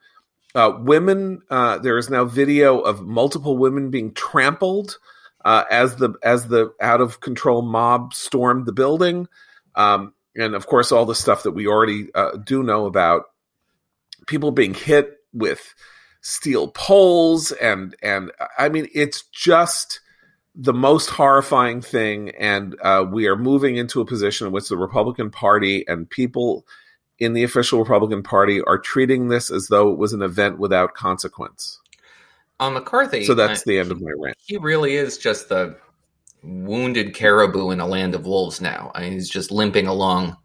uh, women, uh, there is now video of multiple women being trampled uh, as the as the out of control mob stormed the building, um, and of course all the stuff that we already uh, do know about people being hit with steel poles and and I mean it's just the most horrifying thing, and uh, we are moving into a position in which the Republican Party and people in the official Republican Party are treating this as though it was an event without consequence. On McCarthy, so that's the end of my rant. He really is just the wounded caribou in a land of wolves now. I mean, he's just limping along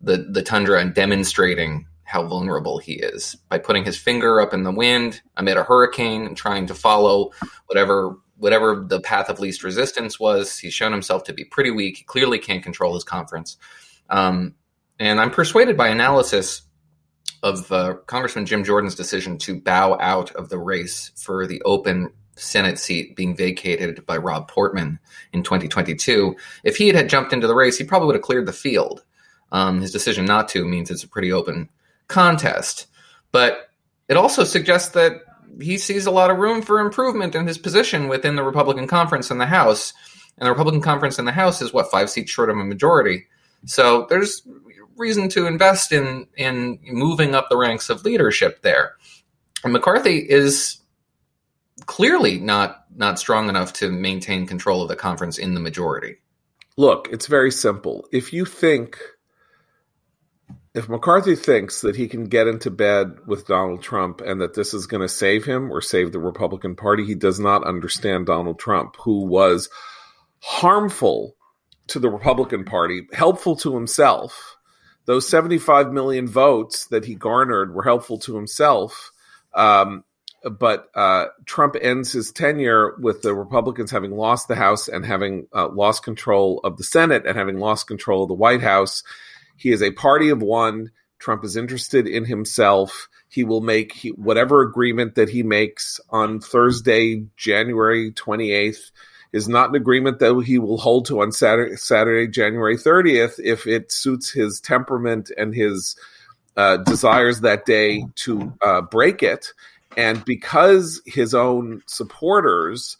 the the tundra and demonstrating how vulnerable he is by putting his finger up in the wind amid a hurricane and trying to follow whatever whatever the path of least resistance was. He's shown himself to be pretty weak. He clearly can't control his conference. Um, and I'm persuaded by analysis of uh, Congressman Jim Jordan's decision to bow out of the race for the open Senate seat being vacated by Rob Portman in 2022. If he had, had jumped into the race, he probably would have cleared the field. Um, his decision not to means it's a pretty open contest. But it also suggests that he sees a lot of room for improvement in his position within the Republican conference in the House. And the Republican conference in the House is what, five seats short of a majority. So there's reason to invest in in moving up the ranks of leadership there. And McCarthy is clearly not not strong enough to maintain control of the conference in the majority. Look, it's very simple. If you think if McCarthy thinks that he can get into bed with Donald Trump and that this is going to save him or save the Republican Party, he does not understand Donald Trump, who was harmful to the Republican Party, helpful to himself, those 75 million votes that he garnered were helpful to himself. Um, but uh, Trump ends his tenure with the Republicans having lost the House and having uh, lost control of the Senate and having lost control of the White House. He is a party of one. Trump is interested in himself. He will make he, whatever agreement that he makes on Thursday, January 28th is not an agreement that he will hold to on Saturday, Saturday January 30th, if it suits his temperament and his uh, desires that day to uh, break it. And because his own supporters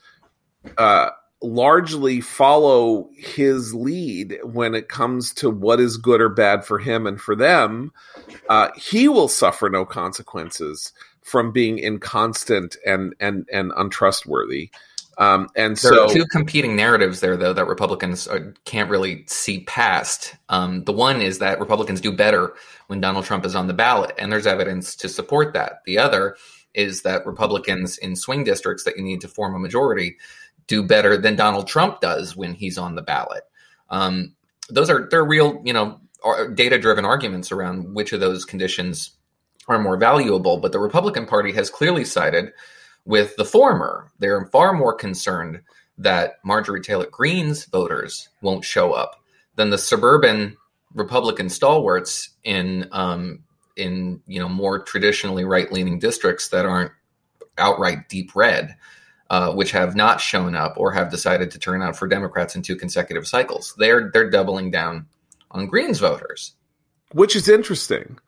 uh, largely follow his lead when it comes to what is good or bad for him and for them, uh, he will suffer no consequences from being inconstant and and and untrustworthy. Um, and there so, are two competing narratives there, though, that Republicans uh, can't really see past. Um, the one is that Republicans do better when Donald Trump is on the ballot, and there's evidence to support that. The other is that Republicans in swing districts that you need to form a majority do better than Donald Trump does when he's on the ballot. Um, those are they're real, you know, data driven arguments around which of those conditions are more valuable. But the Republican Party has clearly sided with the former. They're far more concerned that Marjorie Taylor Greene's voters won't show up than the suburban Republican stalwarts in um, in you know more traditionally right leaning districts that aren't outright deep red, uh, which have not shown up or have decided to turn out for Democrats in two consecutive cycles. They're they're doubling down on Greene's voters, which is interesting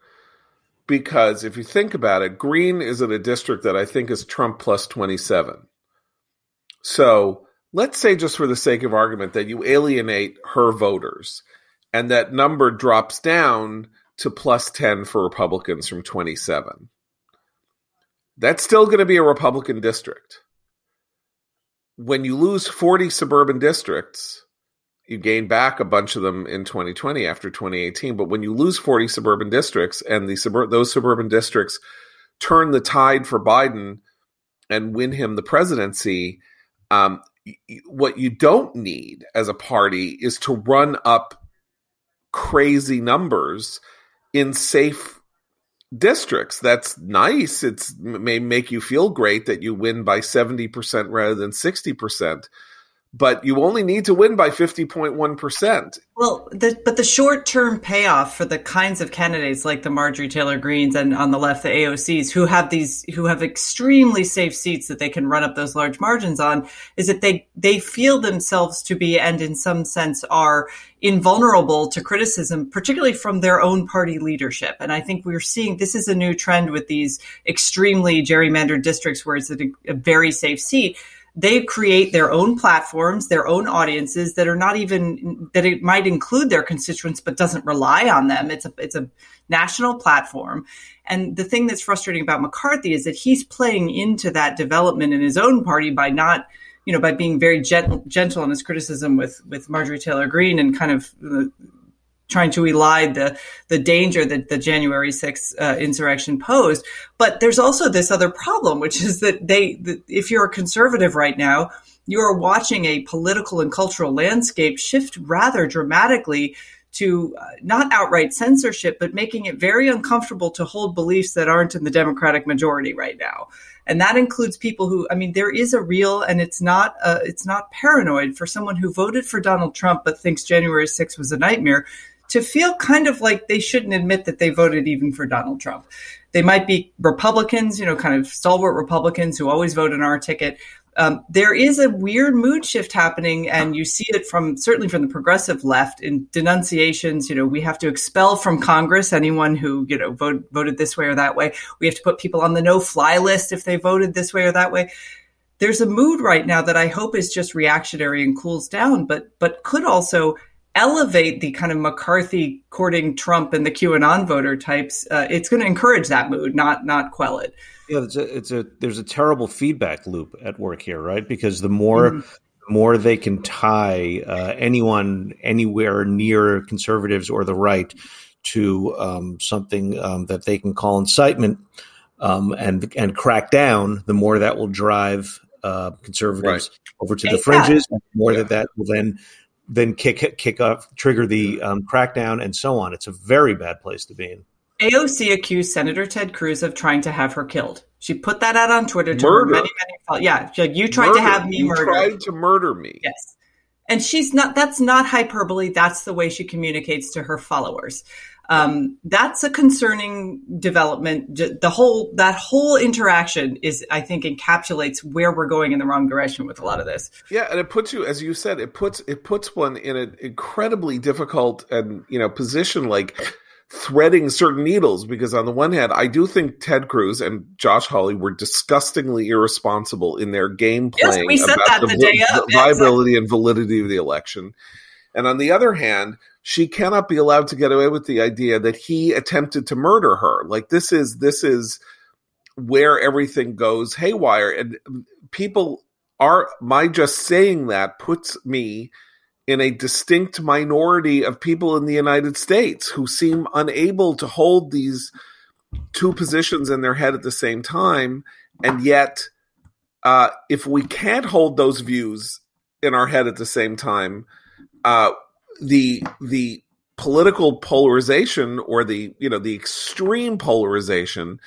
because if you think about it, Greene is in a district that I think is Trump plus twenty seven. So let's say, just for the sake of argument, that you alienate her voters and that number drops down to plus 10 for Republicans from 27. That's still going to be a Republican district. When you lose 40 suburban districts, you gain back a bunch of them in 2020 after 2018. But when you lose 40 suburban districts and the subur- those suburban districts turn the tide for Biden and win him the presidency, um, what you don't need as a party is to run up crazy numbers in safe districts. That's nice. It's may make you feel great that you win by 70% rather than 60% but you only need to win by 50.1%. Well, the, but the short term payoff for the kinds of candidates like the Marjorie Taylor Greenes and on the left, the AOCs, who have these, who have extremely safe seats that they can run up those large margins on, is that they, they feel themselves to be, and in some sense are invulnerable to criticism, particularly from their own party leadership. And I think we're seeing this is a new trend with these extremely gerrymandered districts where it's a, a very safe seat they create their own platforms, their own audiences that are not even that it might include their constituents, but doesn't rely on them. It's a it's a national platform. And the thing that's frustrating about McCarthy is that he's playing into that development in his own party by not, you know, by being very gentle, gentle in his criticism with with Marjorie Taylor Greene and kind of uh, trying to elide the the danger that the January 6th uh, insurrection posed. But there's also this other problem, which is that they, that if you're a conservative right now, you are watching a political and cultural landscape shift rather dramatically to uh, not outright censorship, but making it very uncomfortable to hold beliefs that aren't in the Democratic majority right now. And that includes people who, I mean, there is a real, and it's not, uh, it's not paranoid for someone who voted for Donald Trump but thinks January 6th was a nightmare to feel kind of like they shouldn't admit that they voted even for Donald Trump. They might be Republicans, you know, kind of stalwart Republicans who always vote in our ticket. Um, there is a weird mood shift happening, and you see it from certainly from the progressive left in denunciations. You know, we have to expel from Congress anyone who you know vote, voted this way or that way. We have to put people on the no-fly list if they voted this way or that way. There's a mood right now that I hope is just reactionary and cools down, but but could also elevate the kind of McCarthy courting Trump and the QAnon voter types, uh, it's going to encourage that mood, not not quell it. Yeah, it's a, it's a there's a terrible feedback loop at work here, right? Because the more mm-hmm. the more they can tie uh, anyone anywhere near conservatives or the right to um, something um, that they can call incitement um, and and crack down, the more that will drive uh, conservatives right. over to the fringes. Yeah. The more yeah. that that will then then kick kick off, trigger the um, crackdown, and so on. It's a very bad place to be in. AOC accused Senator Ted Cruz of trying to have her killed. She put that out on Twitter to murder. many, many. Yeah, like, you tried murder. to have me you murdered. Tried to murder me. Yes, and she's not. That's not hyperbole. That's the way she communicates to her followers. Um, that's a concerning development. The whole that whole interaction is, I think, encapsulates where we're going in the wrong direction with a lot of this. Yeah, and it puts you, as you said, it puts it puts one in an incredibly difficult and you know position. Like threading certain needles because on the one hand, I do think Ted Cruz and Josh Hawley were disgustingly irresponsible in their game playing yes, about the, the, viability and validity of the election. And on the other hand, she cannot be allowed to get away with the idea that he attempted to murder her. Like this is this is where everything goes haywire and people are my just saying that puts me in a distinct minority of people in the United States who seem unable to hold these two positions in their head at the same time. And yet, uh, if we can't hold those views in our head at the same time, uh, the the political polarization or the you know the extreme polarization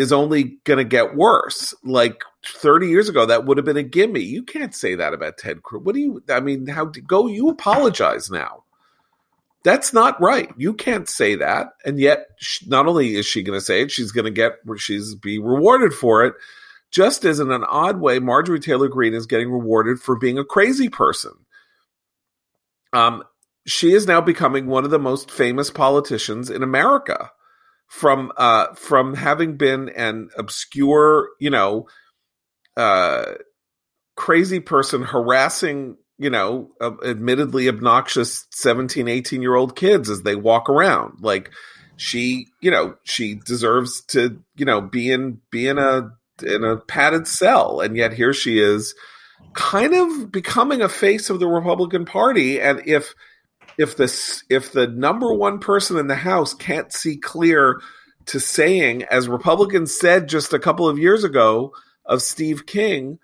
is only going to get worse. Like 30 years ago, that would have been a gimme. You can't say that about Ted Cruz. What do you, I mean, how do go, you apologize now. That's not right. You can't say that. And yet, not only is she going to say it, she's going to get, she's be rewarded for it. Just as in an odd way, Marjorie Taylor Greene is getting rewarded for being a crazy person. Um, she is now becoming one of the most famous politicians in America from uh, from having been an obscure, you know, uh, crazy person harassing, you know, uh, admittedly obnoxious 17, 18 year old kids as they walk around. Like she, you know, she deserves to, you know, be in be in a in a padded cell, and yet here she is, kind of becoming a face of the Republican Party. And if if this if the number one person in the House can't see clear to saying, as Republicans said just a couple of years ago of Steve King,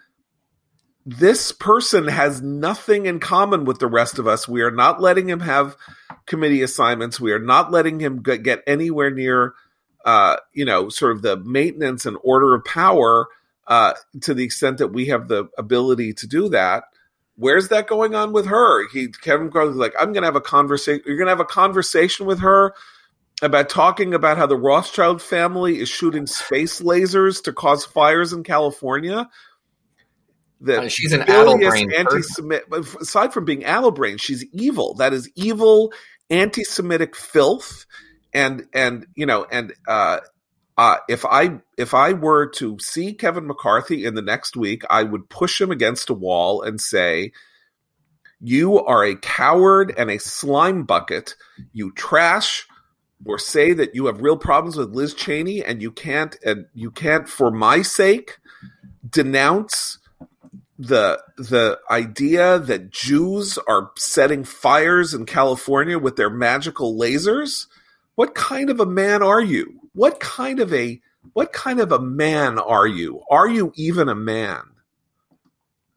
this person has nothing in common with the rest of us. We are not letting him have committee assignments. We are not letting him get anywhere near, uh, you know, sort of the maintenance and order of power uh, to the extent that we have the ability to do that where's that going on with her? He Kevin McCarthy's like, I'm gonna have a conversation. You're gonna have a conversation with her about talking about how the Rothschild family is shooting space lasers to cause fires in California. That uh, she's an brain anti-Semit. Aside from being brain, she's evil. That is evil, anti-Semitic filth, and and you know and uh, uh, if I if I were to see Kevin McCarthy in the next week, I would push him against a wall and say, "You are a coward and a slime bucket. You trash." Or say that you have real problems with Liz Cheney and you can't and you can't for my sake denounce the the idea that Jews are setting fires in California with their magical lasers. What kind of a man are you? What kind of a what kind of a man are you? Are you even a man?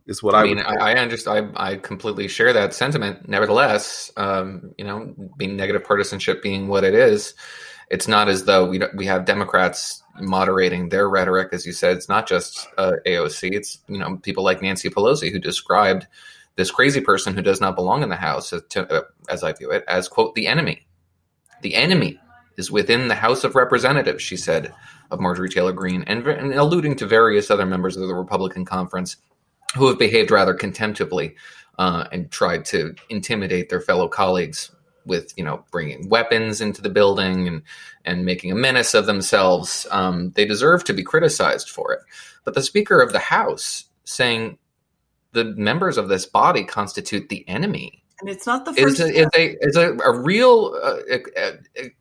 Is what I, I mean. I, I, understand. I, I completely share that sentiment. Nevertheless, um, you know, being negative partisanship being what it is, it's not as though we we have Democrats moderating their rhetoric, as you said. It's not just uh, AOC. It's you know people like Nancy Pelosi who described this crazy person who does not belong in the House, to, uh, as I view it, as quote the enemy, the enemy is within the House of Representatives, she said of Marjorie Taylor Greene, and, and alluding to various other members of the Republican conference who have behaved rather contemptibly uh, and tried to intimidate their fellow colleagues with you know bringing weapons into the building and and making a menace of themselves. Um, they deserve to be criticized for it. But the Speaker of the House saying the members of this body constitute the enemy. And it's not the first. Is a, is a, is a, a real. Uh, it,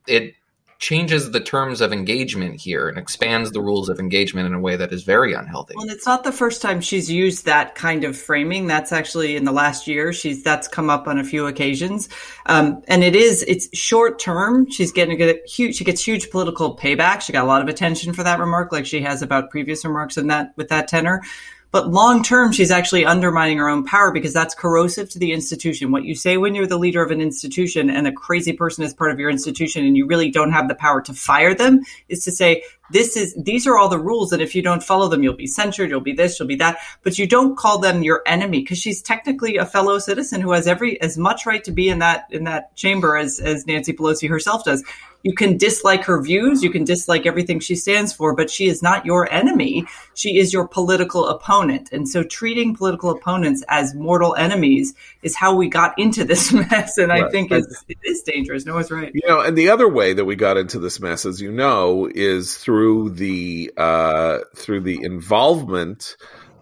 it, changes the terms of engagement here and expands the rules of engagement in a way that is very unhealthy. Well, it's not the first time she's used that kind of framing. That's actually in the last year. She's that's come up on a few occasions, um, and it is it's short term. She's getting a huge. She gets huge political payback. She got a lot of attention for that remark, like she has about previous remarks in that with that tenor. But long term, she's actually undermining her own power because that's corrosive to the institution. What you say when you're the leader of an institution and a crazy person is part of your institution and you really don't have the power to fire them is to say, this is, these are all the rules. And if you don't follow them, you'll be censured, you'll be this, you'll be that. But you don't call them your enemy because she's technically a fellow citizen who has every, as much right to be in that, in that chamber as, as Nancy Pelosi herself does you can dislike her views, you can dislike everything she stands for, but she is not your enemy. She is your political opponent. And so treating political opponents as mortal enemies is how we got into this (laughs) mess. And right. I think it's, it is dangerous. Noah's right. You know, and the other way that we got into this mess, as you know, is through the uh, through the involvement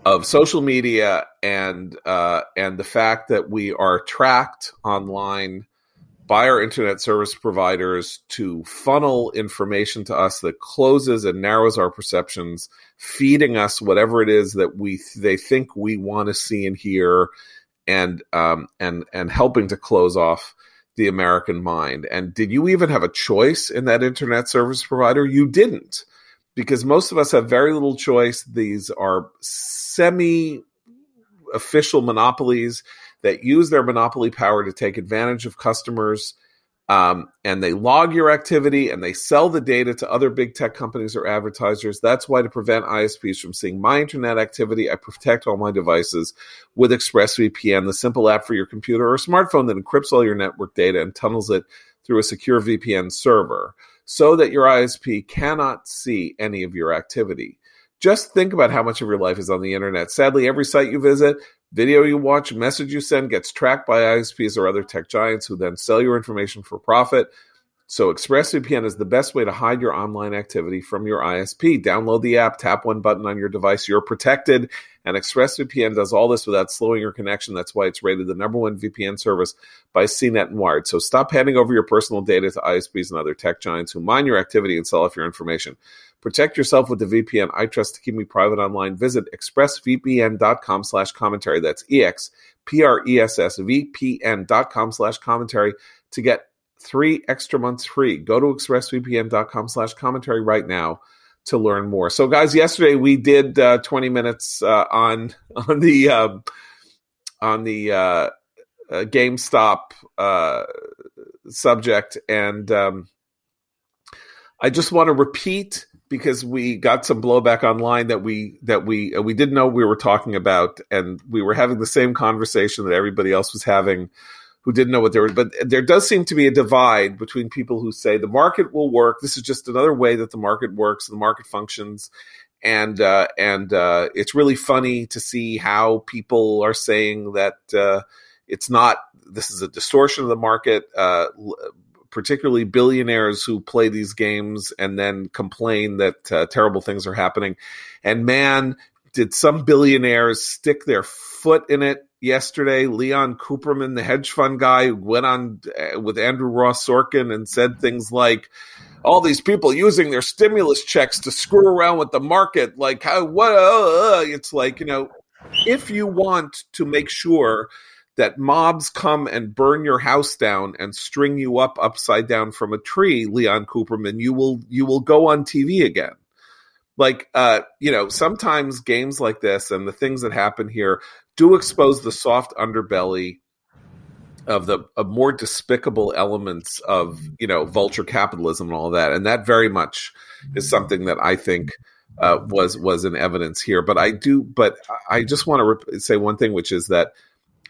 of social media and uh, and the fact that we are tracked online by our internet service providers to funnel information to us that closes and narrows our perceptions, feeding us whatever it is that we they think we want to see and hear, and um, and and helping to close off the American mind. And did you even have a choice in that internet service provider? You didn't because most of us have very little choice. These are semi official monopolies that use their monopoly power to take advantage of customers. Um, and they log your activity and they sell the data to other big tech companies or advertisers. That's why, to prevent ISPs from seeing my internet activity, I protect all my devices with ExpressVPN, the simple app for your computer or smartphone that encrypts all your network data and tunnels it through a secure VPN server so that your ISP cannot see any of your activity. Just think about how much of your life is on the internet. Sadly, every site you visit, video you watch, message you send gets tracked by ISPs or other tech giants who then sell your information for profit. So ExpressVPN is the best way to hide your online activity from your ISP. Download the app, tap one button on your device, you're protected. And ExpressVPN does all this without slowing your connection. That's why it's rated the number one VPN service by CNET and Wired. So stop handing over your personal data to ISPs and other tech giants who mine your activity and sell off your information. Protect yourself with the VPN I trust to keep me private online. Visit expressvpn.com slash commentary. That's E-X-P-R-E-S-S-V-P-N dot com slash commentary to get three extra months free. Go to expressvpn.com slash commentary right now to learn more. So, guys, yesterday we did uh, 20 minutes uh, on (laughs) on the um, on the uh, uh GameStop uh, subject, and um, I just want to repeat because we got some blowback online that we that we uh, we didn't know we were talking about, and we were having the same conversation that everybody else was having who didn't know what they were. But there does seem to be a divide between people who say the market will work. This is just another way that the market works, the market functions, and uh, and uh, it's really funny to see how people are saying that uh, it's not. This is a distortion of the market. Uh, particularly billionaires who play these games and then complain that uh, terrible things are happening. And man, did some billionaires stick their foot in it yesterday. Leon Cooperman, the hedge fund guy, went on uh, with Andrew Ross Sorkin and said things like, all these people using their stimulus checks to screw around with the market. Like, how, what? Uh, uh, it's like, you know, if you want to make sure that mobs come and burn your house down and string you up upside down from a tree, Leon Cooperman, you will you will go on TV again. Like uh you know sometimes games like this and the things that happen here do expose the soft underbelly of the of more despicable elements of you know vulture capitalism and all that. And that very much is something that i think uh, was was in evidence here. But i do but i just want to rep- say one thing which is that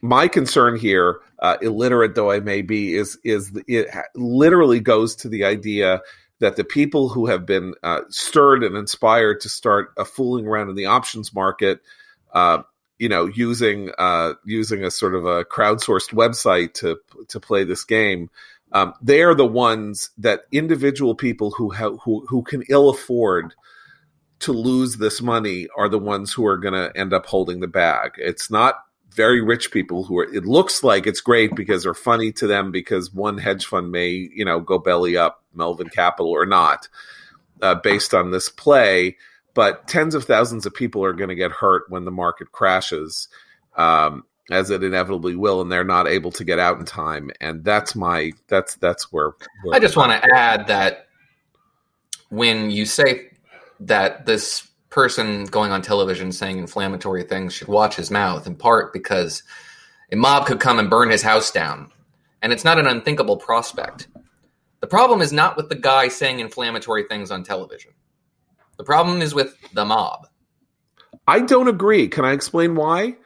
my concern here uh, illiterate though i may be is is it literally goes to the idea that the people who have been uh, stirred and inspired to start a fooling around in the options market, uh, you know, using uh, using a sort of a crowdsourced website to to play this game, um, they are the ones that individual people who have who who can ill afford to lose this money are the ones who are going to end up holding the bag. It's not very rich people who are it looks like it's great because they're funny to them because one hedge fund may you know go belly up melvin capital or not uh, based on this play but tens of thousands of people are going to get hurt when the market crashes um, as it inevitably will and they're not able to get out in time and that's my that's that's where, where i just want to add that when you say that this person going on television saying inflammatory things should watch his mouth, in part because a mob could come and burn his house down. And it's not an unthinkable prospect. The problem is not with the guy saying inflammatory things on television. The problem is with the mob. I don't agree. Can I explain why?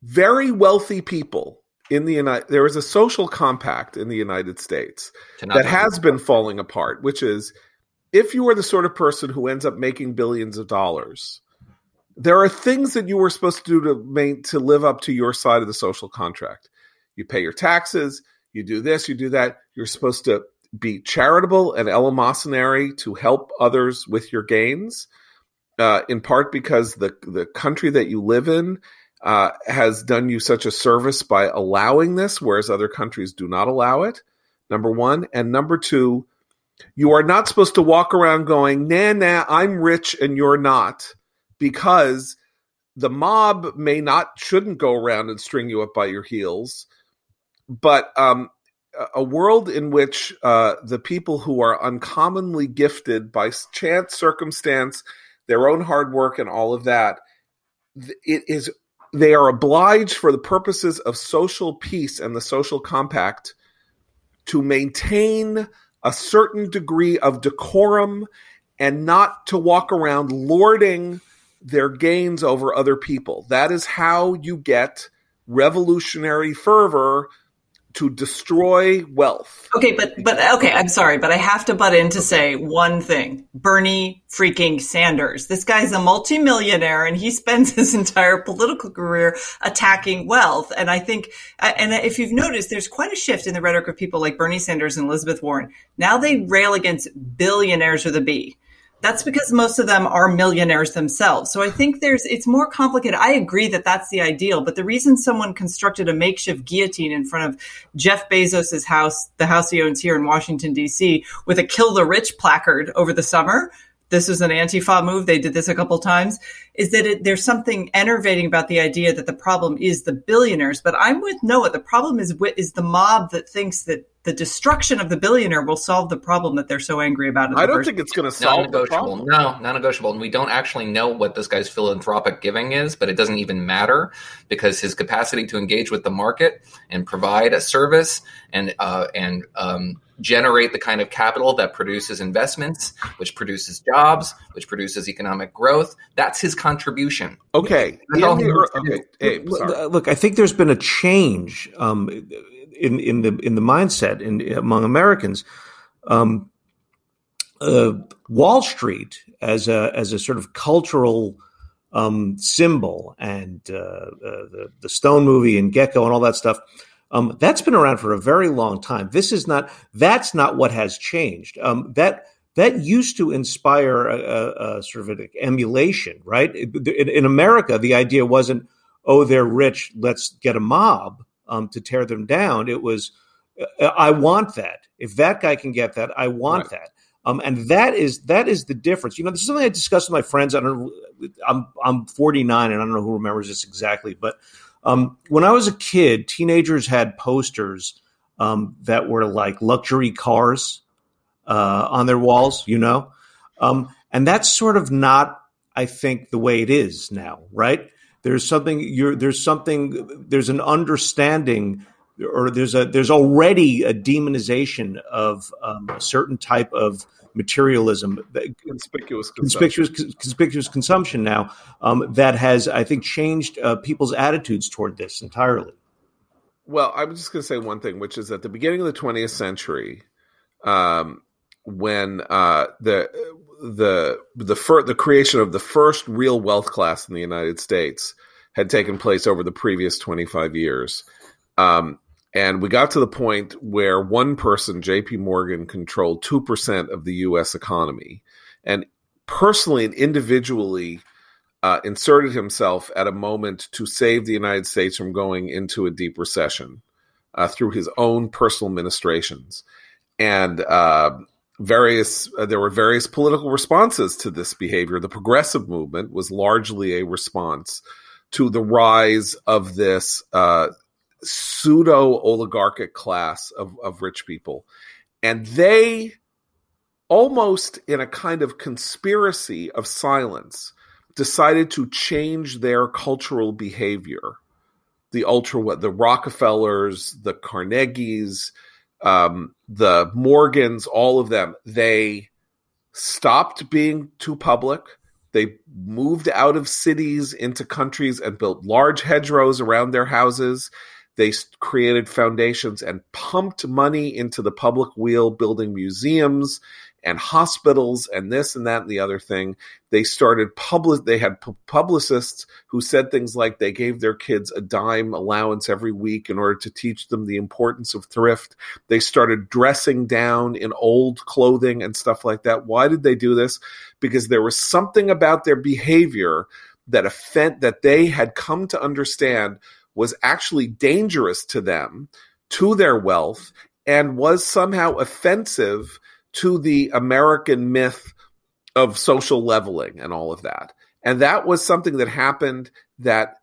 Very wealthy people in the United there is a social compact in the United States that has been falling apart, which is if you are the sort of person who ends up making billions of dollars, there are things that you were supposed to do to make, to live up to your side of the social contract. You pay your taxes, you do this, you do that. You're supposed to be charitable and eleemosynary to help others with your gains. Uh, in part because the the country that you live in uh, has done you such a service by allowing this, whereas other countries do not allow it. Number one, and number two, you are not supposed to walk around going, "Nah, nah, I'm rich and you're not," because the mob may not shouldn't go around and string you up by your heels, but um, a world in which uh, the people who are uncommonly gifted by chance, circumstance, their own hard work, and all of that, it is they are obliged for the purposes of social peace and the social compact to maintain a certain degree of decorum and not to walk around lording their gains over other people. That is how you get revolutionary fervor to destroy wealth. Okay, but but okay, I'm sorry, but I have to butt in to say one thing. Bernie freaking Sanders. This guy's a multimillionaire and he spends his entire political career attacking wealth. And I think uh, and if you've noticed there's quite a shift in the rhetoric of people like Bernie Sanders and Elizabeth Warren. Now they rail against billionaires with a B that's because most of them are millionaires themselves. So I think there's, it's more complicated. I agree that that's the ideal, but the reason someone constructed a makeshift guillotine in front of Jeff Bezos's house, the house he owns here in Washington, DC, with a kill the rich placard over the summer, this was an Antifa move. They did this a couple times. Is that it, there's something enervating about the idea that the problem is the billionaires. But I'm with Noah. The problem is is the mob that thinks that the destruction of the billionaire will solve the problem that they're so angry about. I don't think it's going to solve the problem. No, non-negotiable. And we don't actually know what this guy's philanthropic giving is, but it doesn't even matter because his capacity to engage with the market and provide a service and uh, and um, generate the kind of capital that produces investments, which produces jobs, which produces economic growth. That's his contribution. Okay. The, okay. Hey, look, I think there's been a change um, in in the in the mindset in among Americans. Um, uh, Wall Street as a as a sort of cultural um, symbol and uh, uh, the the Stone movie and Gekko and all that stuff. Um, that's been around for a very long time. This is not that's not what has changed. Um, that that used to inspire a, a, a sort of an emulation, right? In, in, America, the idea wasn't, "Oh, they're rich, let's get a mob." Um, to tear them down. It was, uh, I want that. If that guy can get that, I want right. that. Um, and that is that is the difference. You know, this is something I discussed with my friends. I don't. I'm I'm 49, and I don't know who remembers this exactly. But um, when I was a kid, teenagers had posters um, that were like luxury cars uh, on their walls. You know, um, and that's sort of not, I think, the way it is now. Right? There's something you're there's something there's an understanding or there's a there's already a demonization of um, a certain type of materialism conspicuous conspicuous conspicuous consumption now um, that has i think changed uh, people's attitudes toward this entirely. Well i'm just going to say one thing which is at the beginning of the 20th century um, when uh, the the the fir- the creation of the first real wealth class in the United States had taken place over the previous 25 years. Um, and we got to the point where one person, JP Morgan, controlled 2% of the US economy and personally and individually uh, inserted himself at a moment to save the United States from going into a deep recession uh, through his own personal ministrations. And uh, various uh, there were various political responses to this behavior. The progressive movement was largely a response to the rise of this uh, pseudo oligarchic class of, of rich people, and they almost in a kind of conspiracy of silence decided to change their cultural behavior. The ultra, the Rockefellers, the Carnegies, um, the Morgans, all of them, they stopped being too public. They moved out of cities into countries and built large hedgerows around their houses. They created foundations and pumped money into the public weal, building museums and hospitals and this and that and the other thing. They started public. They had publicists who said things like they gave their kids a dime allowance every week in order to teach them the importance of thrift. They started dressing down in old clothing and stuff like that. Why did they do this? Because there was something about their behavior that offend that they had come to understand was actually dangerous to them, to their wealth, and was somehow offensive to the American myth of social leveling and all of that. And that was something that happened that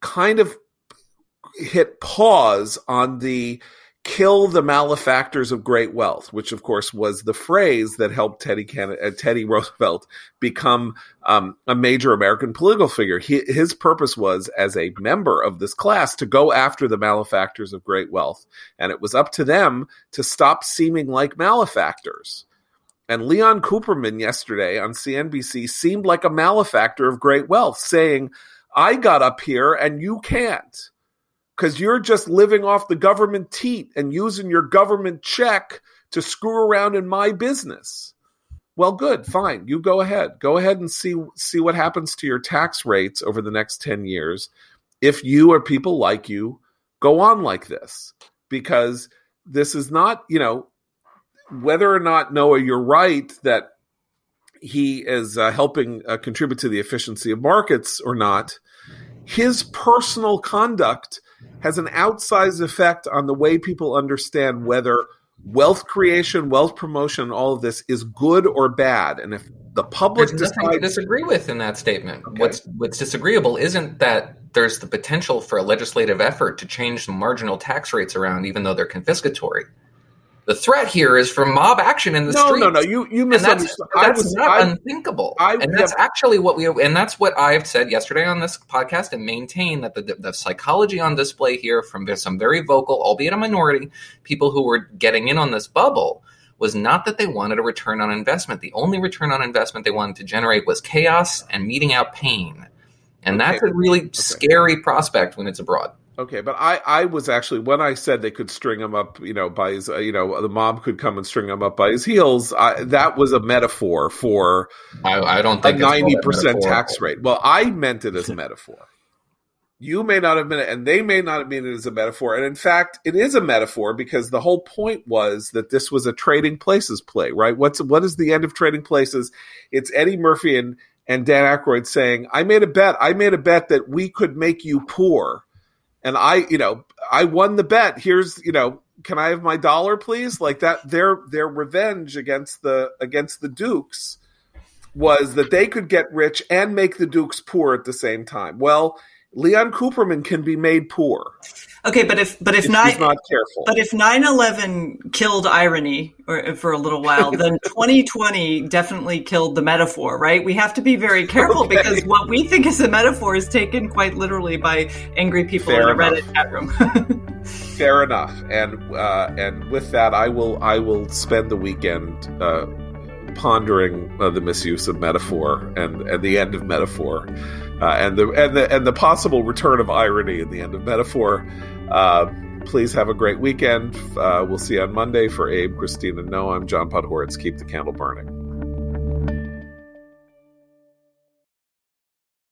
kind of hit pause on the kill the malefactors of great wealth, which of course was the phrase that helped Teddy Can- uh, Teddy Roosevelt become um, a major American political figure. He, his purpose was, as a member of this class, to go after the malefactors of great wealth, and it was up to them to stop seeming like malefactors. And Leon Cooperman yesterday on CNBC seemed like a malefactor of great wealth, saying, "I got up here and you can't." Because you're just living off the government teat and using your government check to screw around in my business. Well, good, fine. You go ahead. Go ahead and see see what happens to your tax rates over the next 10 years if you or people like you go on like this. Because this is not, you know, whether or not Noah you're right that he is uh, helping uh, contribute to the efficiency of markets or not, his personal conduct has an outsized effect on the way people understand whether wealth creation, wealth promotion, all of this is good or bad. And if the public there's nothing to disagree with in that statement. Okay. What's what's disagreeable isn't that there's the potential for a legislative effort to change the marginal tax rates around, even though they're confiscatory. The threat here is from mob action in the no, streets. No, no, no. You you misunderstood. That's, that's was, not I, unthinkable. I, and that's yeah. actually what we and that's what I've said yesterday on this podcast and maintain that the, the psychology on display here from some very vocal, albeit a minority, people who were getting in on this bubble was not that they wanted a return on investment. The only return on investment they wanted to generate was chaos and meting out pain. And okay. that's a really okay. scary prospect when it's abroad. Okay, but I, I was actually when I said they could string him up, you know, by his, uh, you know, the mob could come and string him up by his heels. I, that was a metaphor for I, I don't think a ninety percent tax rate. Well, I meant it as a metaphor. You may not have been, and they may not have meant it as a metaphor. And in fact, it is a metaphor because the whole point was that this was a trading places play, right? What's what is the end of trading places? It's Eddie Murphy and and Dan Aykroyd saying, "I made a bet. I made a bet that we could make you poor." And I, you know, I won the bet. Here's, you know, can I have my dollar, please? Like that. Their their revenge against the against the Dukes was that they could get rich and make the Dukes poor at the same time. Well, Leon Cooperman can be made poor. Okay, but if but if, if nine, not careful, but if 9-11 killed irony or, for a little while, then (laughs) 2020 definitely killed the metaphor, right? We have to be very careful okay. because what we think is a metaphor is taken quite literally by angry people Fair in a Reddit chat room. (laughs) Fair enough, and uh, and with that, I will I will spend the weekend. Uh, pondering uh, the misuse of metaphor and, and the end of metaphor uh, and the and the and the possible return of irony in the end of metaphor. Uh, please have a great weekend. Uh, we'll see you on Monday for Abe, Christine, and Noah. I'm John Podhoretz. Keep the candle burning.